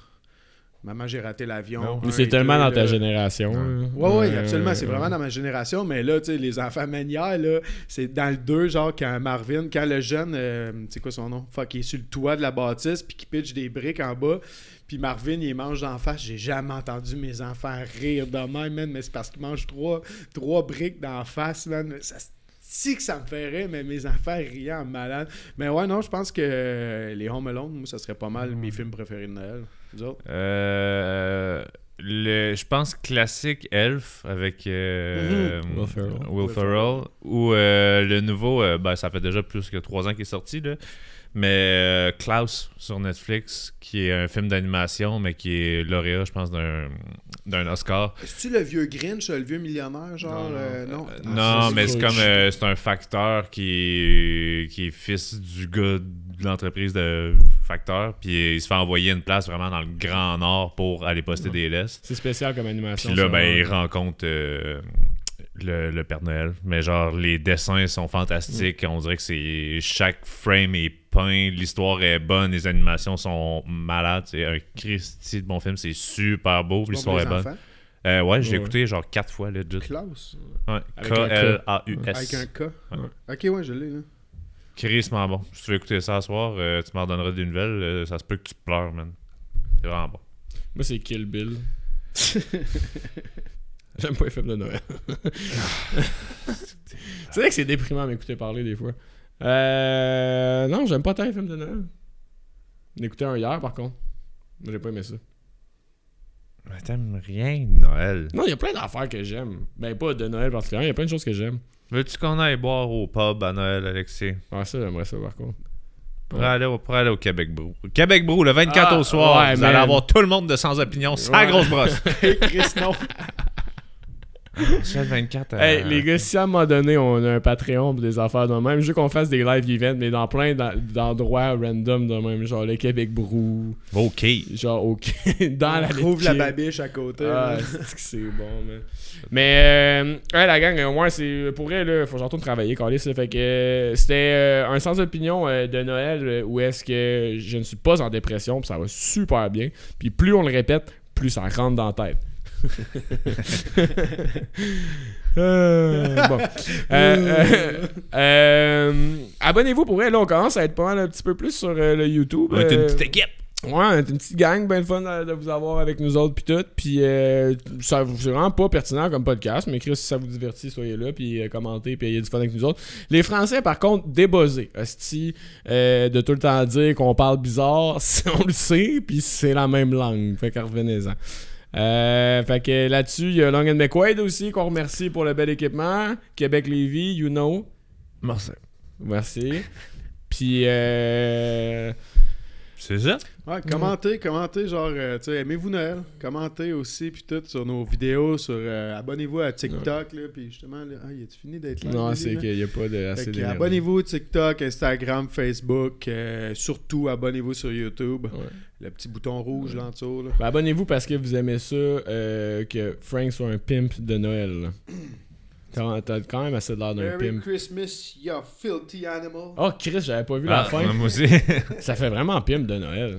Maman, j'ai raté l'avion. Mais c'est tellement deux, dans ta là. génération. là. Ouais, ouais, Euh, absolument. C'est vraiment dans ma génération. Mais là, tu sais, les enfants manières, là, c'est dans le 2, genre, quand Marvin, quand le jeune, euh, c'est quoi son nom? Fuck, il est sur le toit de la bâtisse, puis qui pitch des briques en bas. Puis Marvin, il mange d'en face. J'ai jamais entendu mes enfants rire de même, man. Mais c'est parce qu'ils mangent trois, trois briques d'en face, man. Mais Ça, si que ça me rire, mais mes enfants riaient en malade. Mais ouais, non, je pense que euh, les Home Alone, moi, ça serait pas mal mes films préférés de Noël. Vous autres? Euh, le, je pense classique Elf avec euh, Mhm. Will Ferrell. Will Will Ferrell. Ou euh, le nouveau, euh, ben, ça fait déjà plus que trois ans qu'il est sorti. Là. Mais euh, Klaus sur Netflix, qui est un film d'animation, mais qui est lauréat, je pense, d'un d'un Oscar. Est-ce-tu le vieux Grinch, le vieux millionnaire, genre? Non, non. euh, non? Euh, Ah, mais c'est comme euh, c'est un facteur qui est, qui est fils du gars de l'entreprise de facteur, puis il se fait envoyer une place vraiment dans le Grand Nord pour aller poster des lestes. C'est spécial comme animation. Puis là, ben, il rencontre euh, le, le Père Noël. Mais genre, les dessins sont fantastiques. On dirait que c'est chaque frame est peint, l'histoire est bonne, les animations sont malades. C'est un Christy de bon film, c'est super beau, l'histoire est bonne. Euh, ouais, j'ai Ouais. écouté genre quatre fois, legit. Klaus. Ouais. Avec un K. K-L-A-U-S. Avec un K. Ouais. Ok, ouais, je l'ai, là. Crissement bon. Si tu veux écouter ça ce soir, euh, tu m'en donneras des nouvelles. euh, ça se peut que tu pleures, man. C'est vraiment bon. Moi, c'est Kill Bill. J'aime pas les films de Noël. c'est vrai que c'est déprimant à m'écouter parler des fois. Euh, non, j'aime pas tant les films de Noël. Écouté un hier, par contre. J'ai pas aimé ça. Mais t'aimes rien de Noël. Non, il y a plein d'affaires que j'aime. Ben, pas de Noël particulièrement, il y a plein de choses que j'aime. Veux-tu qu'on aille boire au pub à Noël, Alexis? Ah, ça, j'aimerais ça, par contre. Pour, aller, au- pour aller au Québec Brou. Québec Brou, le 24 Ah, au soir, ouais, vous man. allez avoir tout le monde de sans opinion, sans Ouais. grosse brosse. Chris, non. C'est le 24. euh, Hey, les gars, si à un moment donné, on a un Patreon pour des affaires de même, je veux qu'on fasse des live events, mais dans plein d'en- d'endroits random de même, genre le Québec Brou, OK. genre au dans la trouve la babiche à côté. Ah, c'est bon, man. Mais, euh, ouais, la gang, euh, moi, c'est pour elle, là, faut que je retourne travailler, Carlis. Fait que euh, c'était un sens d'opinion de Noël où est-ce que je ne suis pas en dépression, puis ça va super bien. Puis plus on le répète, plus ça rentre dans la tête. Euh, bon. Euh, euh, Abonnez-vous pour elle. Là, on commence à être pas mal un petit peu plus sur le YouTube. On est une petite équipe. Ouais, on est une petite gang, ben le fun de, de vous avoir avec nous autres puis tout. Puis ça c'est vraiment pas pertinent comme podcast, mais Chris, si ça vous divertit, soyez là puis commentez puis ayez du fun avec nous autres. Les Français par contre débuzzés, hostie, de tout le temps dire qu'on parle bizarre, on le sait puis c'est la même langue, fait que revenez-en. Euh, fait que là-dessus, il y a Long and McQuaid aussi qu'on remercie pour le bel équipement. Québec Lévis, you know. Merci. Merci. Puis euh, C'est ça? Ouais, commentez, commentez, genre, euh, tu sais, aimez-vous Noël? Commentez aussi, puis tout, sur nos vidéos, sur, euh, abonnez-vous à TikTok, là, puis justement, là, ah, y a-tu fini d'être là? non, c'est qu'il n'y a pas de assez abonnez-vous TikTok, Instagram, Facebook, euh, surtout abonnez-vous sur YouTube. Ouais. Le petit bouton rouge là en dessous. Là. Ben, abonnez-vous parce que vous aimez ça, euh, que Frank soit un pimp de Noël. T'as t'as quand même assez de l'air d'un Merry pimp. Christmas, you filthy animal. Oh, Chris, j'avais pas vu la Ah, fin. moi aussi. Ça fait vraiment pimp de Noël.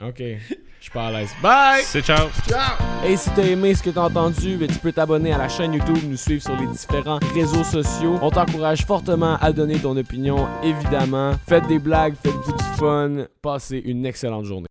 Ok, je suis pas à l'aise. Bye! C'est ciao. Hey, si t'as aimé ce que t'as entendu, ben, tu peux t'abonner à la chaîne YouTube, nous suivre sur les différents réseaux sociaux. On t'encourage fortement à donner ton opinion, évidemment. Faites des blagues, faites-vous du fun. Passez une excellente journée.